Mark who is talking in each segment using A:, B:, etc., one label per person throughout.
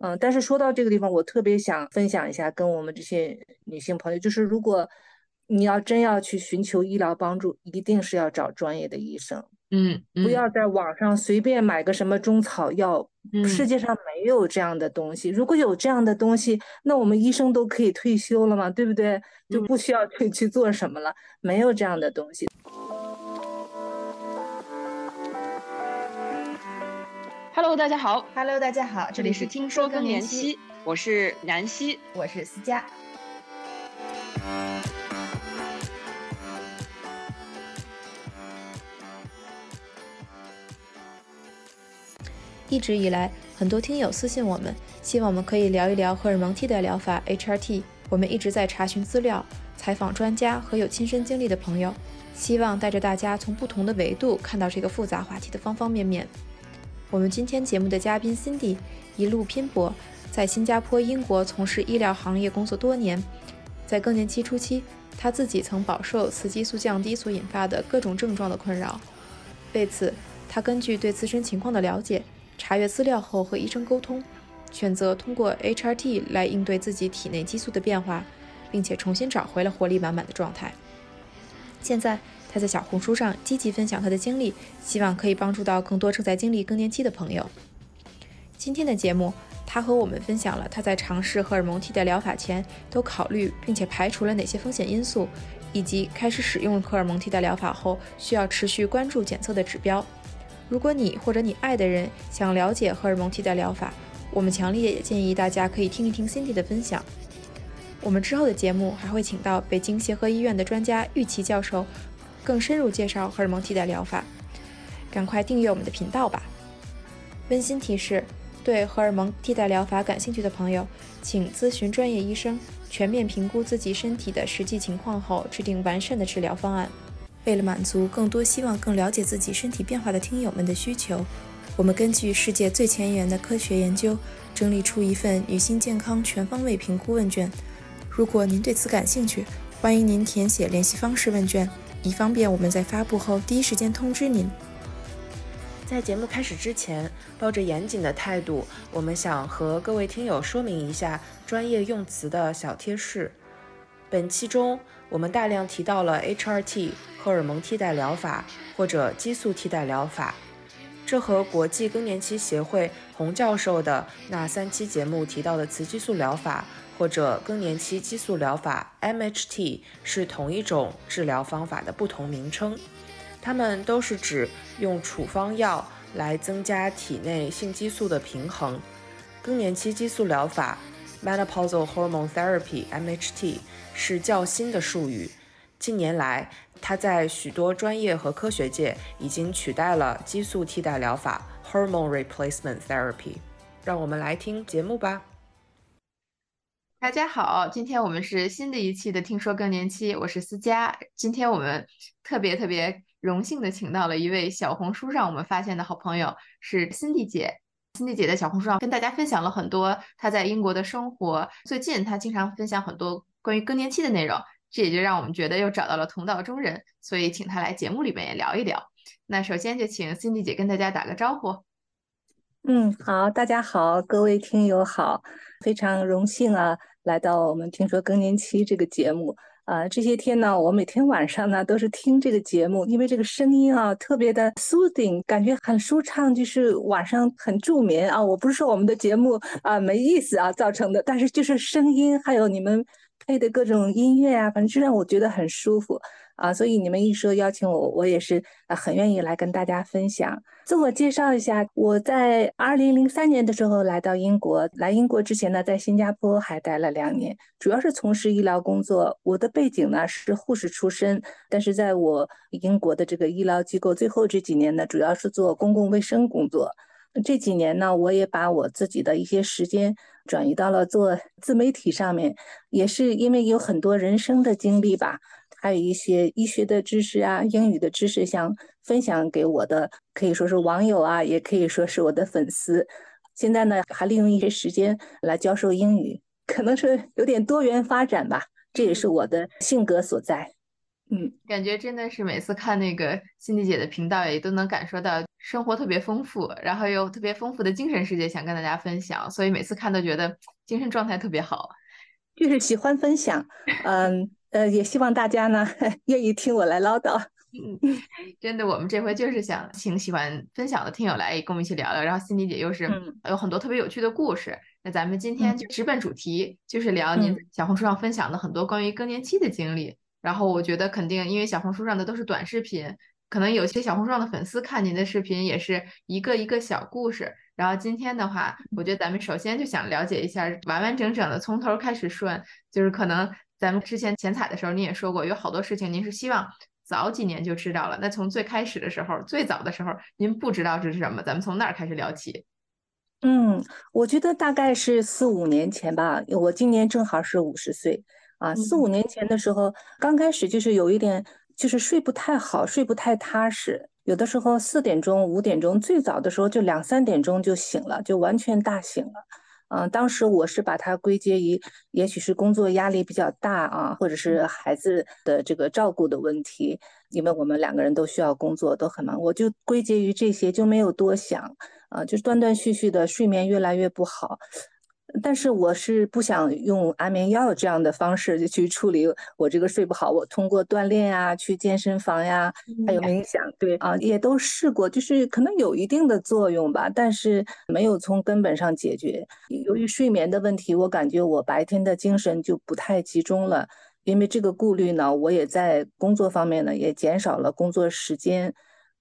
A: 嗯，但是说到这个地方，我特别想分享一下，跟我们这些女性朋友，就是如果你要真要去寻求医疗帮助，一定是要找专业的医生，
B: 嗯，
A: 不要在网上随便买个什么中草药，世界上没有这样的东西。如果有这样的东西，那我们医生都可以退休了嘛，对不对？就不需要去去做什么了，没有这样的东西。
B: Hello，大家好。
C: Hello，大家好，
B: 这里是听说更年期，我是南希，
C: 我是思佳。
D: 一直以来，很多听友私信我们，希望我们可以聊一聊荷尔蒙替代疗法 HRT。我们一直在查询资料、采访专家和有亲身经历的朋友，希望带着大家从不同的维度看到这个复杂话题的方方面面。我们今天节目的嘉宾 Cindy 一路拼搏，在新加坡、英国从事医疗行业工作多年。在更年期初期，她自己曾饱受雌激素降低所引发的各种症状的困扰。为此，她根据对自身情况的了解，查阅资料后和医生沟通，选择通过 HRT 来应对自己体内激素的变化，并且重新找回了活力满满的状态。现在。他在小红书上积极分享他的经历，希望可以帮助到更多正在经历更年期的朋友。今天的节目，他和我们分享了他在尝试荷尔蒙替代疗法前都考虑并且排除了哪些风险因素，以及开始使用荷尔蒙替代疗法后需要持续关注检测的指标。如果你或者你爱的人想了解荷尔蒙替代疗法，我们强烈也建议大家可以听一听 Cindy 的分享。我们之后的节目还会请到北京协和医院的专家玉琪教授。更深入介绍荷尔蒙替代疗法，赶快订阅我们的频道吧。温馨提示：对荷尔蒙替代疗法感兴趣的朋友，请咨询专业医生，全面评估自己身体的实际情况后，制定完善的治疗方案。为了满足更多希望更了解自己身体变化的听友们的需求，我们根据世界最前沿的科学研究，整理出一份女性健康全方位评估问卷。如果您对此感兴趣，欢迎您填写联系方式问卷。以方便我们在发布后第一时间通知您。
E: 在节目开始之前，抱着严谨的态度，我们想和各位听友说明一下专业用词的小贴士。本期中，我们大量提到了 HRT 荷尔蒙替代疗法或者激素替代疗法，这和国际更年期协会洪教授的那三期节目提到的雌激素疗法。或者更年期激素疗法 （MHT） 是同一种治疗方法的不同名称，它们都是指用处方药来增加体内性激素的平衡。更年期激素疗法 （Menopausal Hormone Therapy，MHT） 是较新的术语，近年来它在许多专业和科学界已经取代了激素替代疗法 （Hormone Replacement Therapy）。让我们来听节目吧。
B: 大家好，今天我们是新的一期的《听说更年期》，我是思佳。今天我们特别特别荣幸的请到了一位小红书上我们发现的好朋友，是 Cindy 姐。Cindy 姐在小红书上跟大家分享了很多她在英国的生活。最近她经常分享很多关于更年期的内容，这也就让我们觉得又找到了同道中人，所以请她来节目里面也聊一聊。那首先就请 Cindy 姐跟大家打个招呼。
A: 嗯，好，大家好，各位听友好，非常荣幸啊。来到我们听说更年期这个节目啊，这些天呢，我每天晚上呢都是听这个节目，因为这个声音啊特别的 soothing，感觉很舒畅，就是晚上很助眠啊。我不是说我们的节目啊没意思啊造成的，但是就是声音还有你们配的各种音乐啊，反正就让我觉得很舒服。啊，所以你们一说邀请我，我也是，很愿意来跟大家分享。自我介绍一下，我在二零零三年的时候来到英国，来英国之前呢，在新加坡还待了两年，主要是从事医疗工作。我的背景呢是护士出身，但是在我英国的这个医疗机构最后这几年呢，主要是做公共卫生工作。这几年呢，我也把我自己的一些时间转移到了做自媒体上面，也是因为有很多人生的经历吧。还有一些医学的知识啊，英语的知识，想分享给我的，可以说是网友啊，也可以说是我的粉丝。现在呢，还利用一些时间来教授英语，可能是有点多元发展吧，这也是我的性格所在。嗯，
B: 感觉真的是每次看那个辛迪姐的频道，也都能感受到生活特别丰富，然后有特别丰富的精神世界想跟大家分享，所以每次看都觉得精神状态特别好。
A: 就是喜欢分享，嗯呃，也希望大家呢 愿意听我来唠叨。
B: 嗯，真的，我们这回就是想请喜欢分享的听友来跟我们一起聊聊，然后辛迪姐又是有很多特别有趣的故事。那咱们今天就直奔主题，就是聊您小红书上分享的很多关于更年期的经历。然后我觉得肯定，因为小红书上的都是短视频，可能有些小红书上的粉丝看您的视频也是一个一个小故事。然后今天的话，我觉得咱们首先就想了解一下完完整整的从头开始顺，就是可能咱们之前前采的时候您也说过，有好多事情您是希望早几年就知道了。那从最开始的时候，最早的时候您不知道这是什么，咱们从那儿开始聊起。
A: 嗯，我觉得大概是四五年前吧，我今年正好是五十岁。啊，四五年前的时候，刚开始就是有一点，就是睡不太好，睡不太踏实。有的时候四点钟、五点钟，最早的时候就两三点钟就醒了，就完全大醒了。嗯，当时我是把它归结于，也许是工作压力比较大啊，或者是孩子的这个照顾的问题，因为我们两个人都需要工作，都很忙，我就归结于这些，就没有多想。啊，就断断续续的睡眠越来越不好。但是我是不想用安眠药这样的方式去处理我这个睡不好。我通过锻炼呀，去健身房呀，还有冥想，对啊，也都试过，就是可能有一定的作用吧，但是没有从根本上解决。由于睡眠的问题，我感觉我白天的精神就不太集中了。因为这个顾虑呢，我也在工作方面呢也减少了工作时间，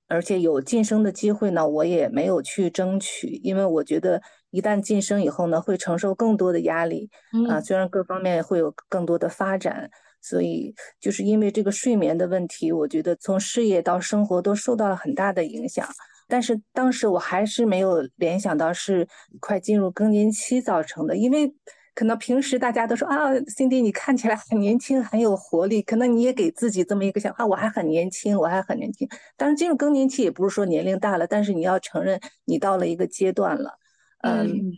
A: 而且有晋升的机会呢，我也没有去争取，因为我觉得。一旦晋升以后呢，会承受更多的压力啊。虽然各方面会有更多的发展，所以就是因为这个睡眠的问题，我觉得从事业到生活都受到了很大的影响。但是当时我还是没有联想到是快进入更年期造成的，因为可能平时大家都说啊，Cindy 你看起来很年轻，很有活力，可能你也给自己这么一个想法，我还很年轻，我还很年轻。当然进入更年期也不是说年龄大了，但是你要承认你到了一个阶段了。嗯，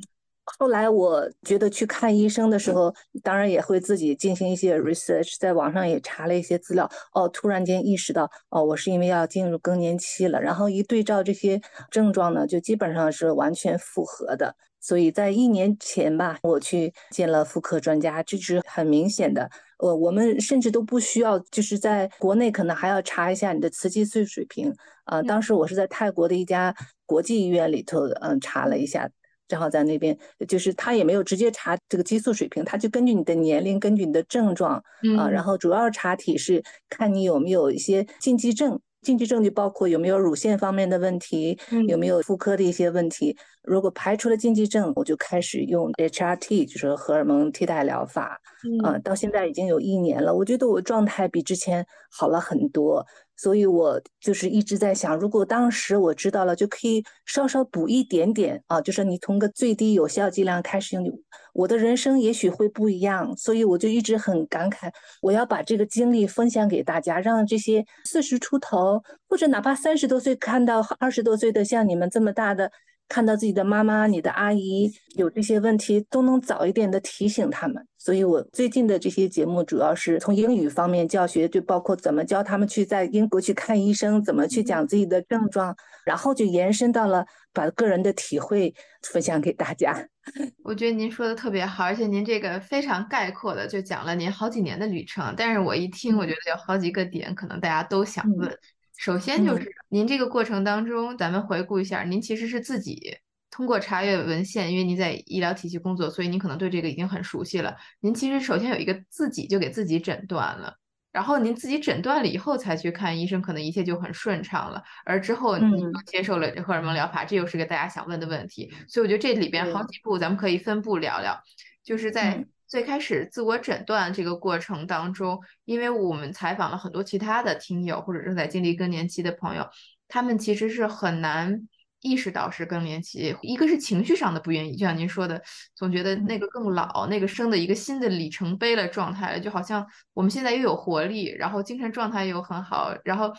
A: 后来我觉得去看医生的时候，当然也会自己进行一些 research，在网上也查了一些资料。哦，突然间意识到，哦，我是因为要进入更年期了。然后一对照这些症状呢，就基本上是完全符合的。所以在一年前吧，我去见了妇科专家，这是很明显的。呃，我们甚至都不需要，就是在国内可能还要查一下你的雌激素水平。啊，当时我是在泰国的一家国际医院里头，嗯，查了一下。正好在那边，就是他也没有直接查这个激素水平，他就根据你的年龄，根据你的症状啊，然后主要查体是看你有没有一些禁忌症，禁忌症就包括有没有乳腺方面的问题，有没有妇科的一些问题。如果排除了禁忌症，我就开始用 HRT，就是荷尔蒙替代疗法，呃，到现在已经有一年了，我觉得我状态比之前好了很多。所以，我就是一直在想，如果当时我知道了，就可以稍稍补一点点啊，就是你从个最低有效剂量开始用，我的人生也许会不一样。所以，我就一直很感慨，我要把这个经历分享给大家，让这些四十出头或者哪怕三十多岁看到二十多岁的像你们这么大的。看到自己的妈妈、你的阿姨有这些问题，都能早一点的提醒他们。所以我最近的这些节目主要是从英语方面教学，就包括怎么教他们去在英国去看医生，怎么去讲自己的症状，然后就延伸到了把个人的体会分享给大家。
B: 我觉得您说的特别好，而且您这个非常概括的就讲了您好几年的旅程。但是我一听，我觉得有好几个点，可能大家都想问。首先就是您这个过程当中，咱们回顾一下，您其实是自己通过查阅文献，因为您在医疗体系工作，所以您可能对这个已经很熟悉了。您其实首先有一个自己就给自己诊断了，然后您自己诊断了以后才去看医生，可能一切就很顺畅了。而之后你又接受了荷尔蒙疗法，这又是个大家想问的问题。所以我觉得这里边好几步，咱们可以分步聊聊，就是在。最开始自我诊断这个过程当中，因为我们采访了很多其他的听友或者正在经历更年期的朋友，他们其实是很难意识到是更年期。一个是情绪上的不愿意，就像您说的，总觉得那个更老，那个生的一个新的里程碑了状态了，就好像我们现在又有活力，然后精神状态又很好，然后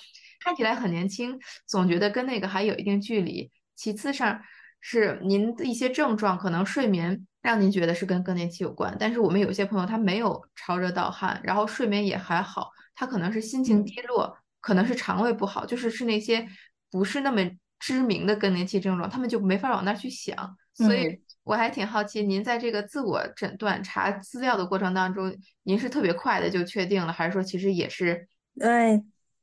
B: 看起来很年轻，总觉得跟那个还有一定距离。其次上。是您的一些症状，可能睡眠让您觉得是跟更年期有关，但是我们有些朋友他没有潮热盗汗，然后睡眠也还好，他可能是心情低落，可能是肠胃不好，就是是那些不是那么知名的更年期症状，他们就没法往那儿去想。所以我还挺好奇，您在这个自我诊断查资料的过程当中，您是特别快的就确定了，还是说其实也是？
A: 哎，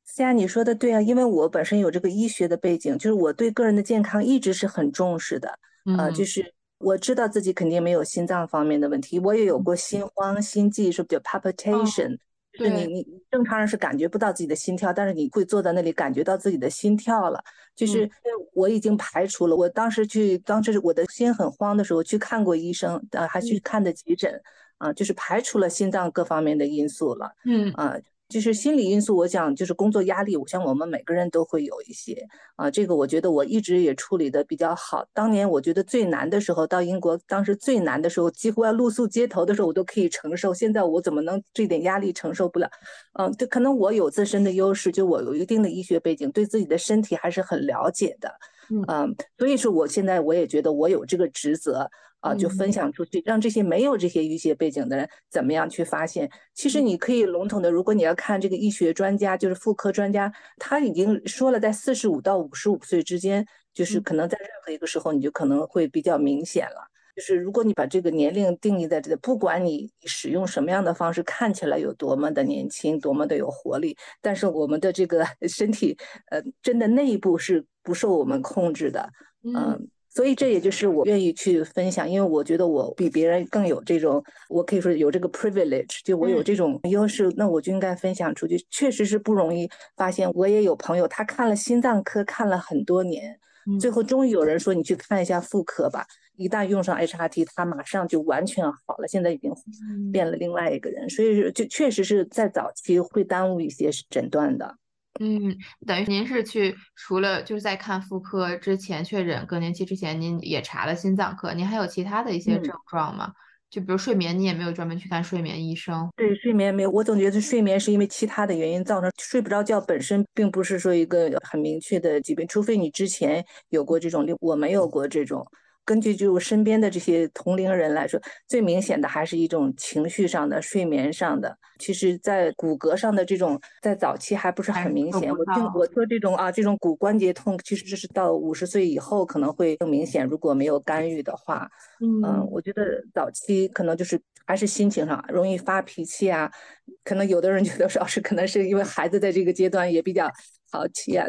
A: 思佳，你说的对啊，因为我本身有这个医学的背景，就是我对个人的健康一直是很重视的，呃，就是我知道自己肯定没有心脏方面的问题，我也有过心慌、心悸，是不叫 palpitation。就是你你正常人是感觉不到自己的心跳，但是你会坐在那里感觉到自己的心跳了。就是我已经排除了，我当时去，当时我的心很慌的时候去看过医生，呃，还去看的急诊，啊，就是排除了心脏各方面的因素了。
B: 嗯
A: 啊。就是心理因素，我想就是工作压力，我像我们每个人都会有一些啊，这个我觉得我一直也处理的比较好。当年我觉得最难的时候，到英国当时最难的时候，几乎要露宿街头的时候，我都可以承受。现在我怎么能这点压力承受不了？嗯，对，可能我有自身的优势，就我有一定的医学背景，对自己的身体还是很了解的。嗯，所以说我现在我也觉得我有这个职责。啊，就分享出去，让这些没有这些医学背景的人怎么样去发现？其实你可以笼统的，如果你要看这个医学专家，就是妇科专家，他已经说了，在四十五到五十五岁之间，就是可能在任何一个时候，你就可能会比较明显了。就是如果你把这个年龄定义在这里，不管你使用什么样的方式，看起来有多么的年轻，多么的有活力，但是我们的这个 身体，呃，真的内部是不受我们控制的，嗯。所以这也就是我愿意去分享，因为我觉得我比别人更有这种，我可以说有这个 privilege，就我有这种优势，那我就应该分享出去。确实是不容易发现，我也有朋友，他看了心脏科看了很多年，最后终于有人说你去看一下妇科吧，一旦用上 HRT，他马上就完全好了，现在已经变了另外一个人。所以就确实是在早期会耽误一些诊断的。
B: 嗯，等于您是去除了就是在看妇科之前确诊更年期之前，您也查了心脏科，您还有其他的一些症状吗？就比如睡眠，你也没有专门去看睡眠医生？
A: 对，睡眠没有，我总觉得睡眠是因为其他的原因造成，睡不着觉本身并不是说一个很明确的疾病，除非你之前有过这种，我没有过这种。根据就身边的这些同龄人来说，最明显的还是一种情绪上的、睡眠上的。其实，在骨骼上的这种，在早期还不是很明显。我听我说这种啊，这种骨关节痛，其实这是到五十岁以后可能会更明显。如果没有干预的话，嗯，我觉得早期可能就是还是心情上容易发脾气啊。可能有的人觉得说是可能是因为孩子在这个阶段也比较好奇啊。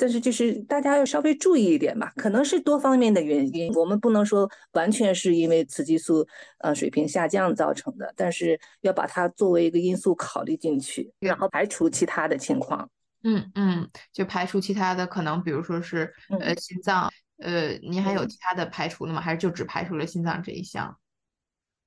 A: 但是就是大家要稍微注意一点吧，可能是多方面的原因，我们不能说完全是因为雌激素呃水平下降造成的，但是要把它作为一个因素考虑进去，然后排除其他的情况。
B: 嗯嗯，就排除其他的可能，比如说是呃心脏，呃，您还有其他的排除了吗？还是就只排除了心脏这一项？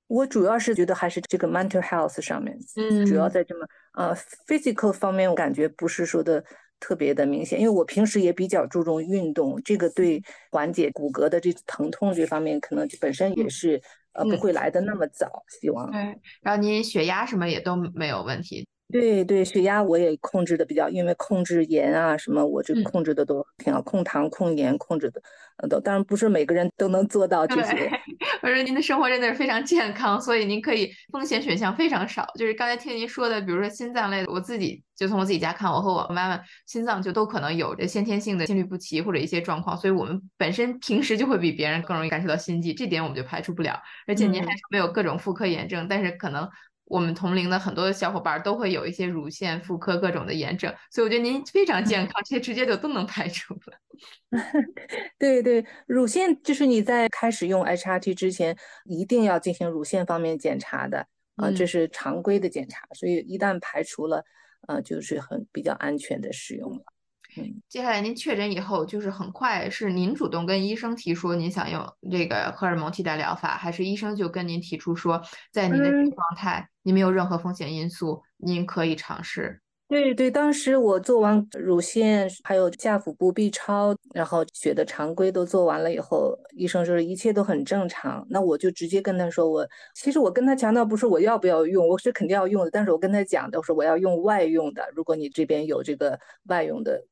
A: 我主要是觉得还是这个 mental health 上面，
B: 嗯，
A: 主要在这么呃 physical 方面，我感觉不是说的。特别的明显，因为我平时也比较注重运动，这个对缓解骨骼的这疼痛这方面，可能本身也是呃不会来的那么早。希望
B: 对，然后您血压什么也都没有问题。
A: 对对，血压我也控制的比较，因为控制盐啊什么，我这控制的都挺好，控糖控盐控制的，呃都当然不是每个人都能做到这些。
B: 我说您的生活真的是非常健康，所以您可以风险选项非常少。就是刚才听您说的，比如说心脏类的，我自己就从我自己家看，我和我妈妈心脏就都可能有着先天性的心律不齐或者一些状况，所以我们本身平时就会比别人更容易感受到心悸，这点我们就排除不了。而且您还说没有各种妇科炎症，但是可能。我们同龄的很多小伙伴都会有一些乳腺、妇科各种的炎症，所以我觉得您非常健康，这些直接就都能排除了。
A: 对对，乳腺就是你在开始用 HRT 之前，一定要进行乳腺方面检查的啊，这是常规的检查，所以一旦排除了，呃，就是很比较安全的使用了。
B: 嗯，接下来您确诊以后，就是很快是您主动跟医生提出您想用这个荷尔蒙替代疗法，还是医生就跟您提出说，在您的状态，您没有任何风险因素，您可以尝试？
A: 对对，当时我做完乳腺，还有下腹部 B 超，然后血的常规都做完了以后，医生说一切都很正常，那我就直接跟他说，我其实我跟他强调不是我要不要用，我是肯定要用的，但是我跟他讲的，我说我要用外用的，如果你这边有这个外用的。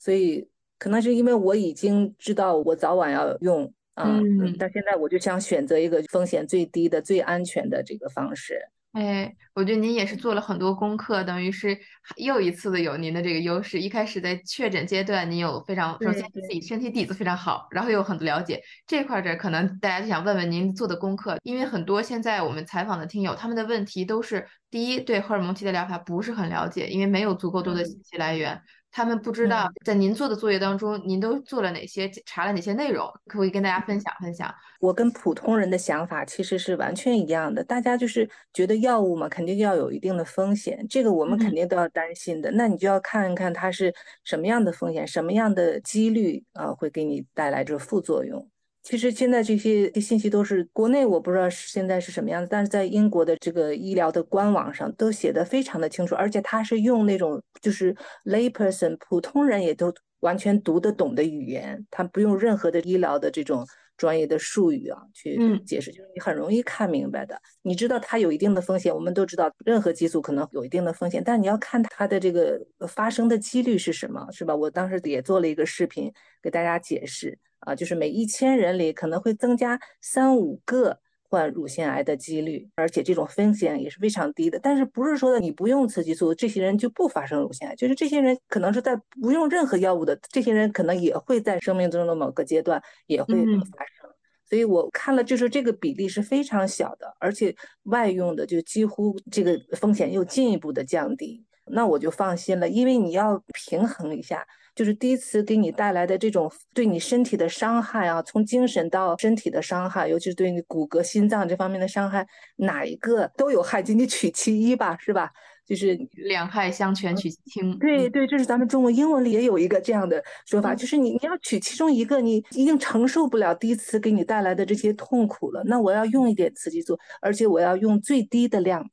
A: 所以可能是因为我已经知道我早晚要用啊，
B: 嗯
A: 但现在我就想选择一个风险最低的、最安全的这个方式。
B: 哎，我觉得您也是做了很多功课，等于是又一次的有您的这个优势。一开始在确诊阶段，您有非常首先自己身体底子非常好，然后又有很多了解这块儿这可能大家就想问问您做的功课，因为很多现在我们采访的听友，他们的问题都是第一对荷尔蒙替代疗法不是很了解，因为没有足够多的
A: 嗯
B: 信息来源。他们不知道
A: 嗯
B: 在您做的作业当中，您都做了哪些，查了哪些内容，可不可以跟大家分享分享？
A: 我跟普通人的想法其实是完全一样的，大家就是觉得药物嘛，肯定要有一定的风险，这个我们肯
B: 嗯
A: 定都要担心的。那你就要看一看它是什么样的风险，什么样的几率啊，会给你带来这个副作用。其实现在这些信息都是国内我不知道现在是什么样子，但是在英国的这个医疗的官网上都写的非常的清楚，而且他是用那种就是 layperson 普通人也都完全读得懂的语言，他不用任何的医疗的这种专业的术语啊去
B: 嗯
A: 解释，就是你很容易看明白的。你知道它有一定的风险，我们都知道任何激素可能有一定的风险，但你要看它的这个发生的几率是什么，是吧？我当时也做了一个视频给大家解释。啊，就是每一千人里可能会增加三五个患乳腺癌的几率，而且这种风险也是非常低的。但是不是说的你不用雌激素，这些人就不发生乳腺癌？就是这些人可能是在不用任何药物的，这些人可能也会在生命中的某个阶段也会
B: 嗯
A: 发生。所以我看了，就是这个比例是非常小的，而且外用的就几乎这个风险又进一步的降低，那我就放心了，因为你要平衡一下。就是第一次给你带来的这种对你身体的伤害啊，从精神到身体的伤害，尤其是对你骨骼、心脏这方面的伤害，哪一个都有害，仅仅取其一吧，是吧？就是
B: 两害相权取其轻。
A: 对对，这是咱们中文英文里也有一个这样的说法，
B: 嗯
A: 就是你你要取其中一个，你已经承受不了第一次给你带来的这些痛苦了，那我要用一点雌激素，而且我要用最低的量，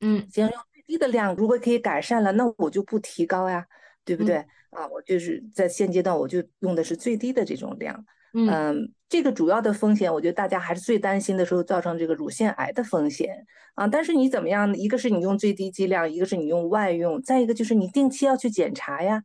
B: 嗯
A: 先用最低的量，如果可以改善了，那我就不提高呀，对不
B: 嗯
A: 对？啊，我就是在现阶段我就用的是最低的这种量。
B: 嗯
A: 嗯，这个主要的风险，我觉得大家还是最担心的时候造成这个乳腺癌的风险啊。但是你怎么样呢？一个是你用最低剂量，一个是你用外用，再一个就是你定期要去检查呀。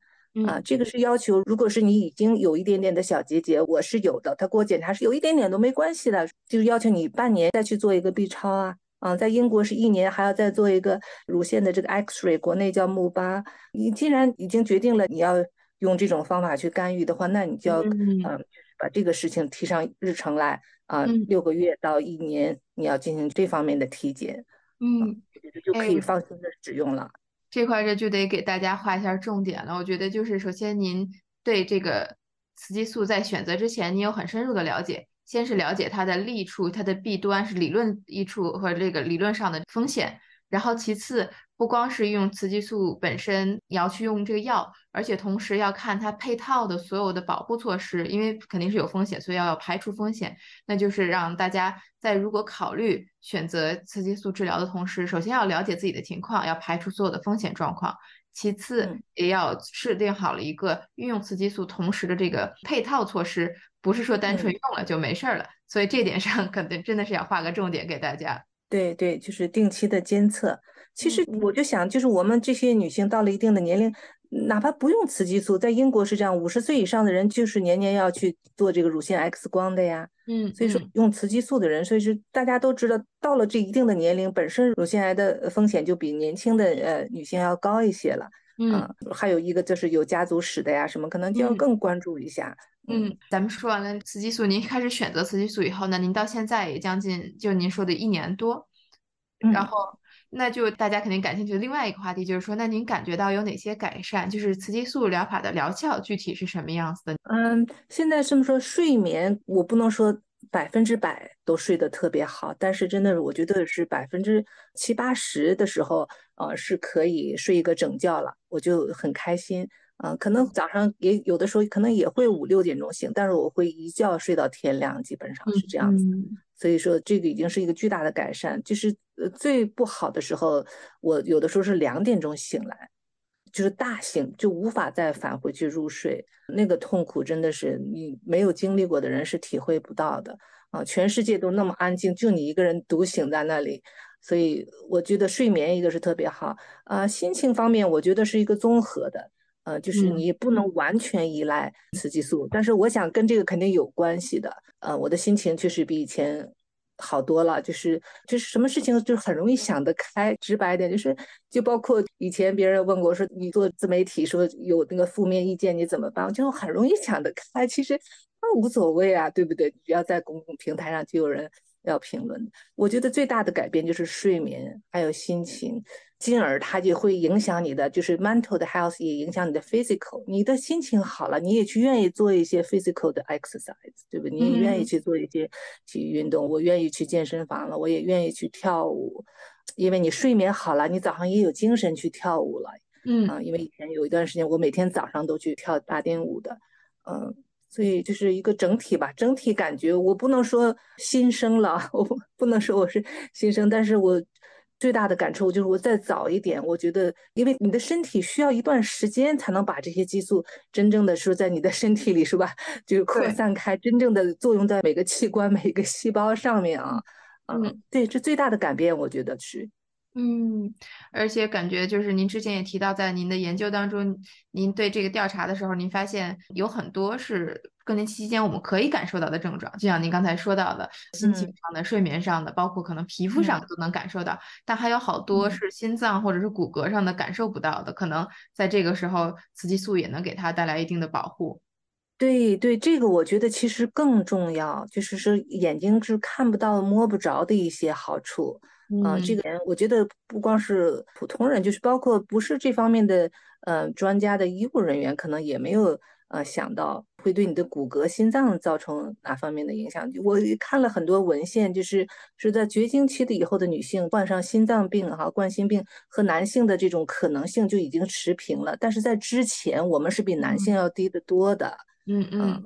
A: 啊，
B: 嗯
A: 这个是要求。如果是你已经有一点点的小结节，我是有的，他给我检查是有一点点都没关系的，就是要求你半年再去做一个 B 超啊。啊，在英国是一年还要再做一个乳腺的这个 X-ray，国内叫钼巴。你既然已经决定了你要用这种方法去干预的话，那你就要
B: 嗯
A: 嗯，把这个事情提上日程来啊，
B: 嗯
A: 六个月到一年你要进行这方面的体检，
B: 嗯，
A: 就就可以
B: 哎
A: 放心的使用了。
B: 这块儿这就得给大家画一下重点了。我觉得就是首先您对这个雌激素在选择之前，你有很深入的了解。先是了解它的利处、它的弊端是理论益处和这个理论上的风险，然后其次不光是用雌激素本身，你要去用这个药，而且同时要看它配套的所有的保护措施，因为肯定是有风险，所以要要排除风险。那就是让大家在如果考虑选择雌激素治疗的同时，首先要了解自己的情况，要排除所有的风险状况。其次
A: 嗯，
B: 也要设定好了一个运用雌激素同时的这个配套措施，不是说单纯
A: 嗯
B: 用了就没事儿了。所以这点上可能真的是要画个重点给大家。
A: 对对，就是定期的监测。其实我就想，就是我们这些女性到了一定的年龄，哪怕不用雌激素，在英国是这样，五十岁以上的人就是年年要去做这个乳腺 X 光的呀。
B: 嗯，
A: 所以说
B: 嗯
A: 用雌激素的人，所以是大家都知道，到了这一定的年龄，本身乳腺癌的风险就比年轻的呃女性要高一些了。
B: 嗯
A: 啊，还有一个就是有家族史的呀，什么可能就要
B: 嗯
A: 更关注一下。
B: 嗯，咱们说完了雌激素，您开始选择雌激素以后呢，您到现在也将近就您说的一年多，然
A: 嗯
B: 后那就大家肯定感兴趣的另外一个话题就是说，那您感觉到有哪些改善？就是雌激素疗法的疗效具体是什么样子的？
A: 嗯，现在这么说，睡眠我不能说百分之百都睡得特别好，但是真的我觉得是百分之七八十的时候，呃，是可以睡一个整觉了，我就很开心。嗯、可能早上也有的时候可能也会五六点钟醒，但是我会一觉睡到天亮，基本上是这样子。
B: 嗯
A: 所以说这个已经是一个巨大的改善。就是呃最不好的时候，我有的时候是两点钟醒来，就是大醒，就无法再返回去入睡，那个痛苦真的是你没有经历过的人是体会不到的啊！全世界都那么安静，就你一个人独醒在那里。所以我觉得睡眠一个是特别好啊，心情方面我觉得是一个综合的呃，就是你也不能完全依赖雌激素，但是我想跟这个肯定有关系的。呃，我的心情确实比以前好多了，就是就是什么事情就很容易想得开，直白一点，就是就包括以前别人问过说你做自媒体说有那个负面意见你怎么办，就很容易想得开，其实那无所谓啊，对不对？只要在公共平台上就有人。要评论，我觉得最大的改变就是睡眠，还有心情，进而它就会影响你的，就是 mental 的 health 也影响你的 physical。你的心情好了，你也去愿意做一些 physical 的 exercise，对不对？你也愿意去做一些体育运动。我愿意去健身房了，我也愿意去跳舞，因为你睡眠好了，你早上也有精神去跳舞了。
B: 嗯
A: 啊，因为以前有一段时间，我每天早上都去跳拉丁舞的，嗯。所以就是一个整体吧，整体感觉我不能说新生了，我不能说我是新生，但是我最大的感触就是我再早一点，我觉得，因为你的身体需要一段时间才能把这些激素真正的说在你的身体里是吧，就是 扩散开，真正的作用在每个器官、每个细胞上面啊，嗯，对，这最大的改变，我觉得是。
B: 嗯，而且感觉就是您之前也提到，在您的研究当中，您对这个调查的时候，您发现有很多是更年期期间我们可以感受到的症状，就像您刚才说到的，心情上的、睡眠上的，包括可能皮肤上都能感受到，但还有好多是心脏或者是骨骼上的感受不到的，可能在这个时候，雌激素也能给它带来一定的保护。
A: 对对，这个我觉得其实更重要，就是说眼睛是看不到、摸不着的一些好处。啊，这个我觉得不光是普通人，就是包括不是这方面的呃专家的医务人员，可能也没有呃想到会对你的骨骼、心脏造成哪方面的影响。我看了很多文献，就是是在绝经期的以后的女性患上心脏病哈，冠心病和男性的这种可能性就已经持平了，但是在之前我们是比男性要低得多的。
B: 嗯嗯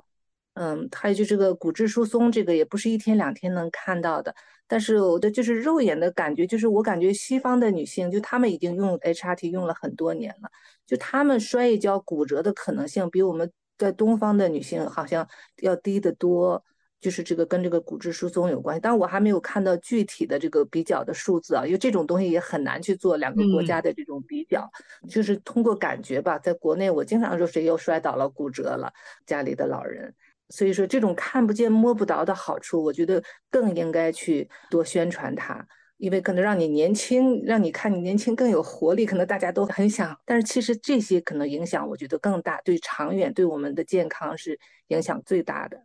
A: 嗯，还有就这个骨质疏松，这个也不是一天两天能看到的。但是我的就是肉眼的感觉，就是我感觉西方的女性，就她们已经用 HRT 用了很多年了，就她们摔一跤骨折的可能性比我们在东方的女性好像要低得多，就是这个跟这个骨质疏松有关系。但我还没有看到具体的这个比较的数字啊，因为这种东西也很难去做两个国家的这种比较，就是通过感觉吧。在国内，我经常说谁又摔倒了、骨折了，家里的老人。所以说，这种看不见摸不着的好处，我觉得更应该去多宣传它，因为可能让你年轻，让你看你年轻更有活力，可能大家都很想。但是其实这些可能影响，我觉得更大，对长远对我们的健康是影响最大的。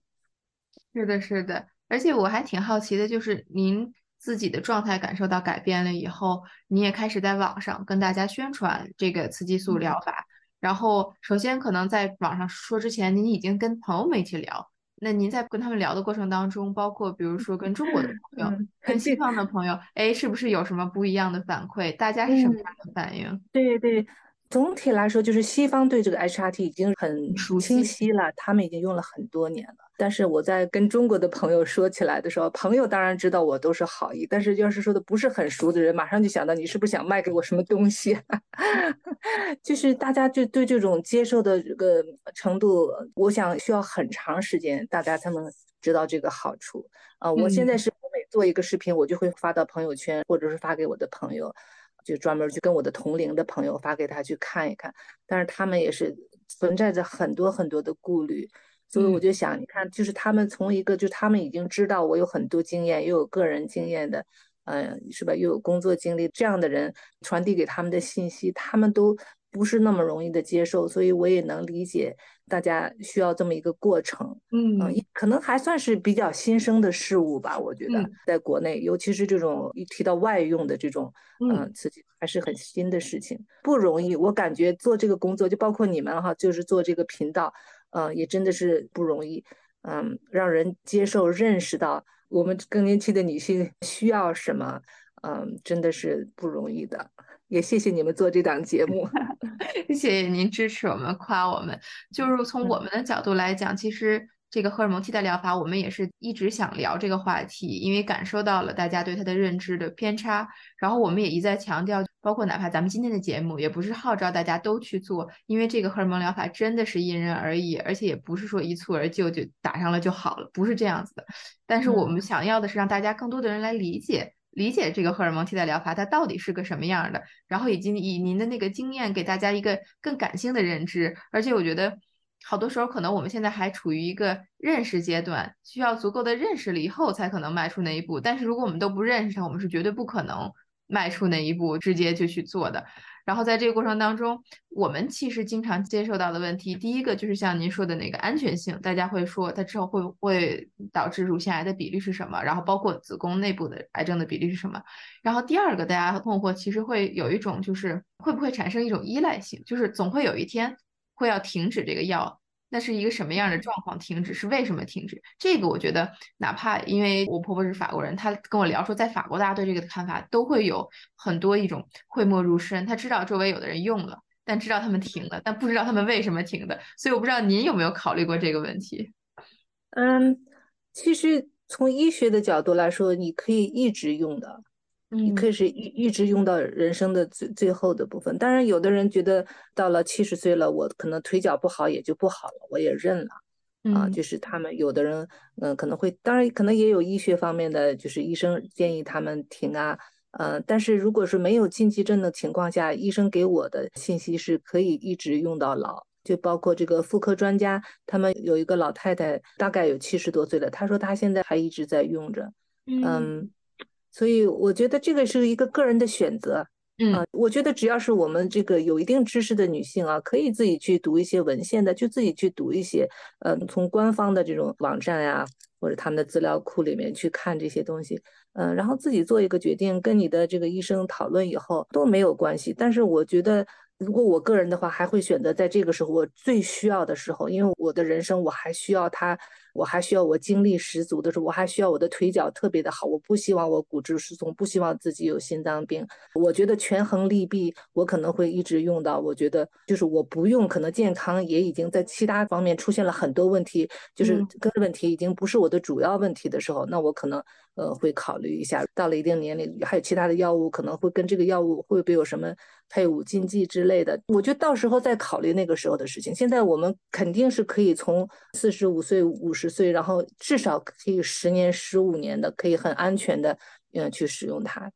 B: 是的，是的。而且我还挺好奇的，就是您自己的状态感受到改变了以后，你也开始在网上跟大家宣传这个雌激素疗法。然后，首先可能在网上说之前，您已经跟朋友们一起聊。那您在跟他们聊的过程当中，包括比如说跟中国的朋友、跟西方的朋友，哎，是不是有什么不一样的反馈？大家是什么样的反应？
A: 对对。总体来说，就是西方对这个 HRT 已经很清晰了，他们已经用了很多年了。但是我在跟中国的朋友说起来的时候，朋友当然知道我都是好意，但是要是说的不是很熟的人，马上就想到你是不是想卖给我什么东西？就是大家就对这种接受的这个程度，我想需要很长时间，大家才能知道这个好处。啊，我现在是每做一个视频，我就会发到朋友圈，或者是发给我的朋友。就专门去跟我的同龄的朋友发给他去看一看，但是他们也是存在着很多很多的顾虑，所以我就想，你看，就是他们从一个，就他们已经知道我有很多经验，又有个人经验的，嗯，是吧？又有工作经历这样的人传递给他们的信息，他们都。不是那么容易的接受，所以我也能理解大家需要这么一个过程。
B: 嗯，
A: 可能还算是比较新生的事物吧。我觉得在国内，尤其是这种一提到外用的这种，嗯，刺激还是很新的事情，不容易。我感觉做这个工作，就包括你们哈，就是做这个频道，嗯，也真的是不容易。嗯，让人接受、认识到我们更年期的女性需要什么，嗯，真的是不容易的。也谢谢你们做这档节目，
B: 谢谢您支持我们、夸我们。就是从我们的角度来讲，其实这个荷尔蒙替代疗法，我们也是一直想聊这个话题，因为感受到了大家对它的认知的偏差。然后我们也一再强调，包括哪怕咱们今天的节目，也不是号召大家都去做，因为这个荷尔蒙疗法真的是因人而异，而且也不是说一蹴而就就打上了就好了，不是这样子的。但是我们想要的是让大家更多的人来理解。理解这个荷尔蒙替代疗法它到底是个什么样的，然后以及以您的那个经验给大家一个更感性的认知。而且我觉得好多时候可能我们现在还处于一个认识阶段，需要足够的认识了以后才可能迈出那一步。但是如果我们都不认识它，我们是绝对不可能迈出那一步，直接就去做的。然后在这个过程当中，我们其实经常接受到的问题，第一个就是像您说的那个安全性，大家会说它之后会不会导致乳腺癌的比例是什么？然后包括子宫内部的癌症的比例是什么？然后第二个大家困惑，其实会有一种就是会不会产生一种依赖性，就是总会有一天会要停止这个药。那是一个什么样的状况？停止是为什么停止？这个我觉得，哪怕因为我婆婆是法国人，她跟我聊说，在法国大家对这个的看法都会有很多一种讳莫如深。她知道周围有的人用了，但知道他们停了，但不知道他们为什么停的。所以我不知道您有没有考虑过这个问题？
A: 嗯，其实从医学的角度来说，你可以一直用的。你可以是一一直用到人生的最最后的部分。当然，有的人觉得到了七十岁了，我可能腿脚不好也就不好了，我也认了。啊，就是他们有的人，嗯，可能会，当然可能也有医学方面的，就是医生建议他们停啊，嗯，但是如果是没有禁忌症的情况下，医生给我的信息是可以一直用到老。就包括这个妇科专家，他们有一个老太太，大概有七十多岁了，她说她现在还一直在用着。嗯。所以我觉得这个是一个个人的选择，
B: 嗯，
A: 我觉得只要是我们这个有一定知识的女性啊，可以自己去读一些文献的，就自己去读一些，嗯，从官方的这种网站呀，或者他们的资料库里面去看这些东西，嗯，然后自己做一个决定，跟你的这个医生讨论以后都没有关系。但是我觉得，如果我个人的话，还会选择在这个时候我最需要的时候，因为我的人生我还需要它。我还需要我精力十足的时候，我还需要我的腿脚特别的好。我不希望我骨质疏松，不希望自己有心脏病。我觉得权衡利弊，我可能会一直用到。我觉得就是我不用，可能健康也已经在其他方面出现了很多问题，就是根本问题已经不是我的主要问题的时候，那我可能呃会考虑一下。到了一定年龄，还有其他的药物可能会跟这个药物会不会有什么配伍禁忌之类的，我觉得到时候再考虑那个时候的事情。现在我们肯定是可以从四十五岁五十。十岁，然后至少可以十年、十五年的，可以很安全的，嗯，去使用它。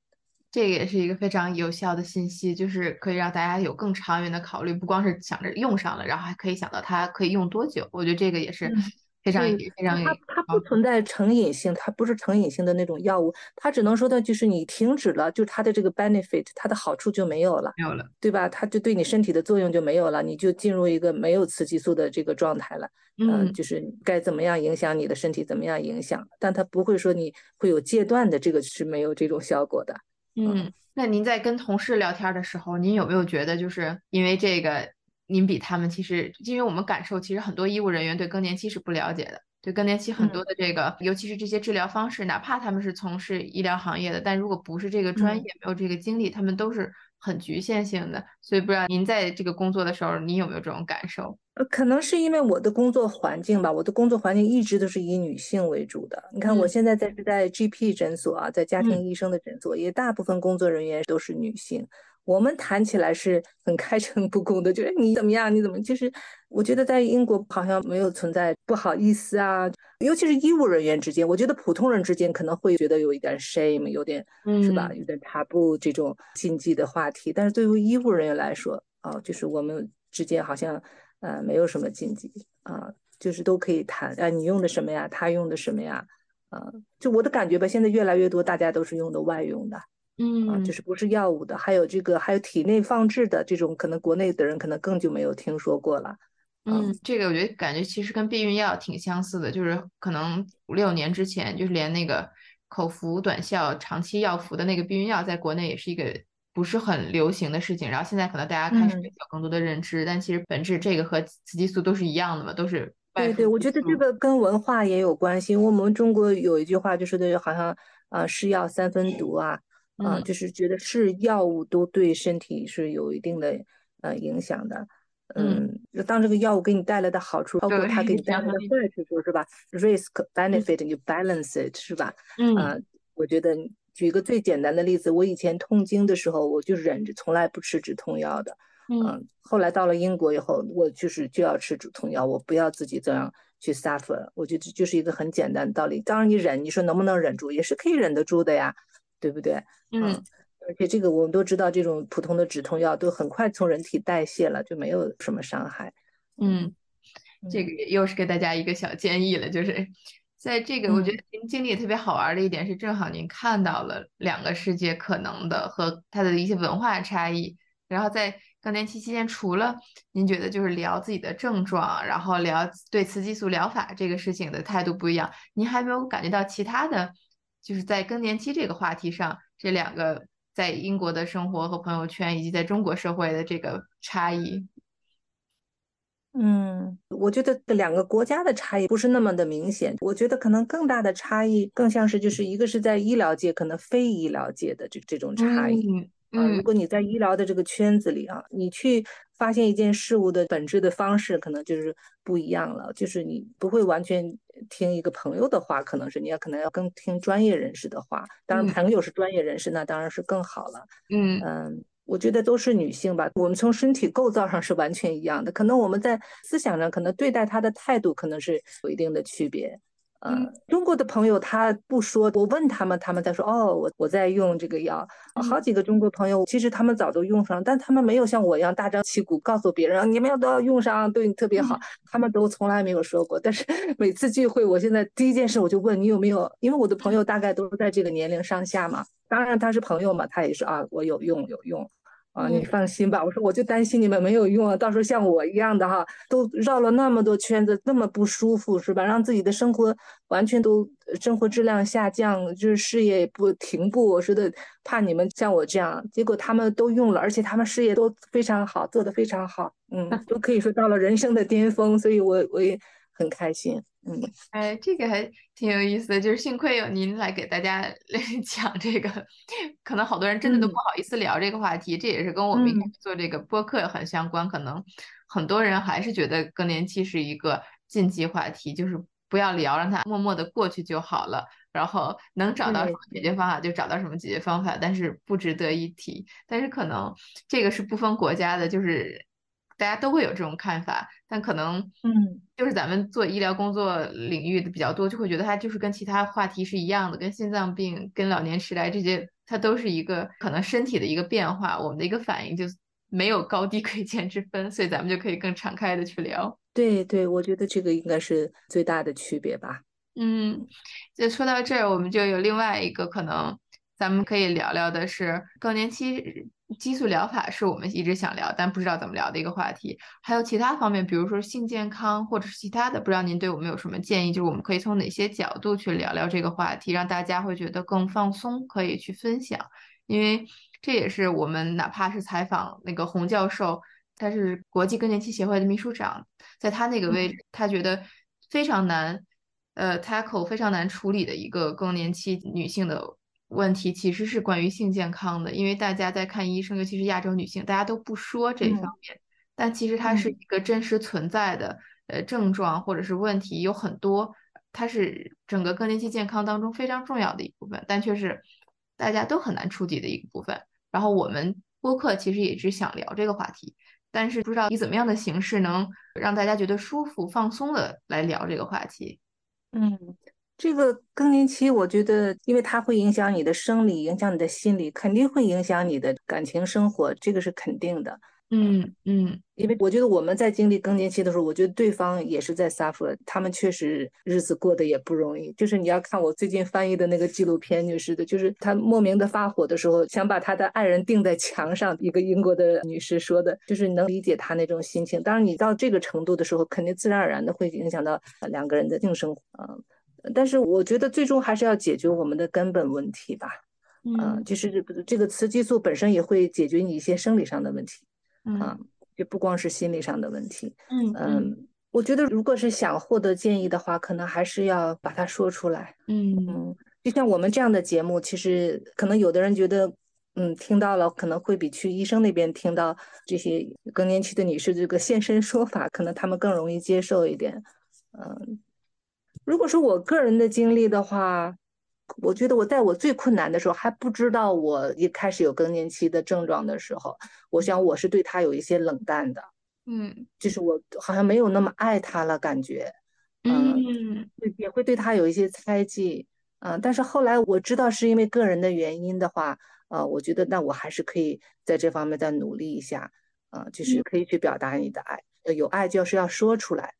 B: 这个也是一个非常有效的信息，就是可以让大家有更长远的考虑，不光是想着用上了，然后还可以想到它可以用多久。我觉得这个也是。非常非常，
A: 它它不存在成瘾性，它不是成瘾性的那种药物，它只能说的就是你停止了，就它的这个 benefit，它的好处就没有了，
B: 没有了，
A: 对吧？它就对你身体的作用就没有了，你就进入一个没有雌激素的这个状态了，嗯，就是该怎么样影响你的身体，怎么样影响，但它不会说你会有戒断的，这个是没有这种效果的。
B: 嗯，那您在跟同事聊天的时候，您有没有觉得就是因为这个？您比他们其实，因为我们感受，其实很多医务人员对更年期是不了解的，对更年期很多的这个，尤其是这些治疗方式，哪怕他们是从事医疗行业的，但如果不是这个专业，没有这个经历，他们都是很局限性的。所以不知道您在这个工作的时候，您有没有这种感受？
A: 呃，可能是因为我的工作环境吧，我的工作环境一直都是以女性为主的。你看，我现在在是在 GP 诊所啊，在家庭医生的诊所，也大部分工作人员都是女性。我们谈起来是很开诚布公的，就是你怎么样，你怎么，就是我觉得在英国好像没有存在不好意思啊，尤其是医务人员之间，我觉得普通人之间可能会觉得有一点 shame，有点是吧，有点 taboo 这种禁忌的话题，但是对于医务人员来说，啊，就是我们之间好像呃没有什么禁忌啊，就是都可以谈，啊，你用的什么呀，他用的什么呀，啊，就我的感觉吧，现在越来越多大家都是用的外用的。
B: 嗯，
A: 就是不是药物的，还有这个，还有体内放置的这种，可能国内的人可能更就没有听说过了。
B: 嗯，这个我觉得感觉其实跟避孕药挺相似的，就是可能五六年之前，就是连那个口服短效、长期药服的那个避孕药，在国内也是一个不是很流行的事情。然后现在可能大家开始有更多的认知，但其实本质这个和雌激素都是一样的嘛，都是。
A: 对对，我觉得这个跟文化也有关系。我们中国有一句话，就是的，好像啊，是药三分毒啊。啊，就是觉得是药物都对身体是有一定的呃影响的，嗯，当这个药物给你带来的好处，包括它给你带来的坏处，是吧？Risk benefit you balance it，是吧？
B: 嗯，
A: 啊，我觉得举一个最简单的例子，我以前痛经的时候，我就忍着，从来不吃止痛药的，嗯，后来到了英国以后，我就是就要吃止痛药，我不要自己这样去 suffer，我觉得就是一个很简单的道理。当然你忍，你说能不能忍住，也是可以忍得住的呀。对不对？
B: 嗯，
A: 而且这个我们都知道，这种普通的止痛药都很快从人体代谢了，就没有什么伤害。
B: 嗯，这个又是给大家一个小建议了，就是在这个我觉得您经历特别好玩的一点是，正好您看到了两个世界可能的和它的一些文化差异，然后在。更年期期间，除了您觉得就是聊自己的症状，然后聊对雌激素疗法这个事情的态度不一样，您还没有感觉到其他的，就是在更年期这个话题上，这两个在英国的生活和朋友圈，以及在中国社会的这个差异？
A: 嗯，我觉得两个国家的差异不是那么的明显，我觉得可能更大的差异更像是就是一个是在医疗界，可能非医疗界的这这种差异。啊，如果你在医疗的这个圈子里啊，你去发现一件事物的本质的方式，可能就是不一样了。就是你不会完全听一个朋友的话，可能是你要可能要更听专业人士的话。当然，朋友是专业人士，那当然是更好了。
B: 嗯
A: 嗯，我觉得都是女性吧。我们从身体构造上是完全一样的，可能我们在思想上，可能对待她的态度可能是有一定的区别。嗯，中国的朋友他不说，我问他们，他们在说哦，我我在用这个药。好几个中国朋友，其实他们早都用上，但他们没有像我一样大张旗鼓告诉别人，你们要都要用上，对你特别好。他们都从来没有说过。但是 每次聚会，我现在第一件事我就问你有没有，因为我的朋友大概都是在这个年龄上下嘛。当然他是朋友嘛，他也是啊，我有用有用。啊，你放心吧，我说我就担心你们没有用啊，到时候像我一样的哈，都绕了那么多圈子，那么不舒服是吧？让自己的生活完全都生活质量下降，就是事业不停步，我说的怕你们像我这样，结果他们都用了，而且他们事业都非常好，做得非常好，嗯，都可以说到了人生的巅峰，所以我我也很开心。嗯，
B: 哎，这个还挺有意思的，就是幸亏有您来给大家 讲这个，可能好多人真的都不好意思聊这个话题，这也是跟我们做这个播客很相关。可能很多人还是觉得更年期是一个禁忌话题，就是不要聊，让它默默的过去就好了，然后能找到什么解决方法就找到什么解决方法，但是不值得一提。但是可能这个是不分国家的，就是。大家都会有这种看法，但可能，
A: 嗯，
B: 就是咱们做医疗工作领域的比较多，就会觉得它就是跟其他话题是一样的，跟心脏病、跟老年痴呆这些，它都是一个可能身体的一个变化，我们的一个反应就没有高低贵贱之分，所以咱们就可以更敞开的去聊。
A: 对对，我觉得这个应该是最大的区别吧。
B: 嗯，就说到这儿，我们就有另外一个可能，咱们可以聊聊的是更年期。激素疗法是我们一直想聊，但不知道怎么聊的一个话题。还有其他方面，比如说性健康或者是其他的，不知道您对我们有什么建议？就是我们可以从哪些角度去聊聊这个话题，让大家会觉得更放松，可以去分享。因为这也是我们哪怕是采访那个洪教授，他是国际更年期协会的秘书长，在他那个位置，他觉得非常难，呃，tackle 非常难处理的一个更年期女性的。问题其实是关于性健康的，因为大家在看医生，尤其是亚洲女性，大家都不说这方面，但其实它是一个真实存在的呃症状或者是问题有很多，它是整个更年期健康当中非常重要的一部分，但却是大家都很难触及的一个部分。然后我们播客其实也只想聊这个话题，但是不知道以怎么样的形式能让大家觉得舒服、放松的来聊这个话题。
A: 嗯。这个更年期，我觉得，因为它会影响你的生理，影响你的心理，肯定会影响你的感情生活，这个是肯定的。
B: 嗯嗯，
A: 因为我觉得我们在经历更年期的时候，我觉得对方也是在 suffer，他们确实日子过得也不容易。就是你要看我最近翻译的那个纪录片，就是的，就是他莫名的发火的时候，想把他的爱人钉在墙上。一个英国的女士说的，就是能理解他那种心情。当然，你到这个程度的时候，肯定自然而然的会影响到两个人的性生活。但是我觉得最终还是要解决我们的根本问题吧，
B: 嗯，
A: 就是这这个雌激素本身也会解决你一些生理上的问题，啊，就不光是心理上的问题，
B: 嗯
A: 嗯，我觉得如果是想获得建议的话，可能还是要把它说出来，
B: 嗯。
A: 嗯，就像我们这样的节目，其实可能有的人觉得，嗯，听到了可能会比去医生那边听到这些更年期的女士这个现身说法，可能他们更容易接受一点，嗯。如果说我个人的经历的话，我觉得我在我最困难的时候还不知道我一开始有更年期的症状的时候，我想我是对他有一些冷淡的，
B: 嗯，
A: 就是我好像没有那么爱他了，感觉，
B: 嗯，
A: 也会对他有一些猜忌，嗯，但是后来我知道是因为个人的原因的话，呃，我觉得那我还是可以在这方面再努力一下，呃，就是可以去表达你的爱，有爱就是要说出来。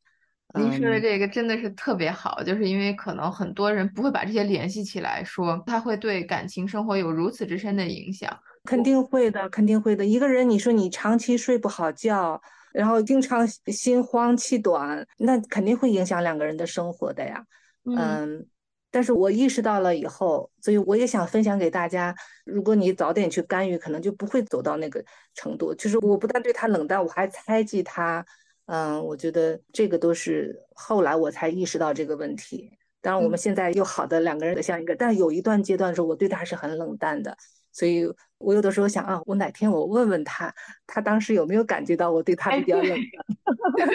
B: 您说的这个真的是特别好，就是因为可能很多人不会把这些联系起来，说他会对感情生活有如此之深的影响。
A: 肯定会的，肯定会的。一个人，你说你长期睡不好觉，然后经常心慌气短，那肯定会影响两个人的生活的呀。嗯，但是我意识到了以后，所以我也想分享给大家。如果你早点去干预，可能就不会走到那个程度。就是我不但对他冷淡，我还猜忌他。嗯，我觉得这个都是后来我才意识到这个问题。当然，我们现在又好的两个人的像一个，但有一段阶段的时候，我对他是很冷淡的。所以我有的时候想啊，我哪天我问问他，他当时有没有感觉到我对他比较冷淡？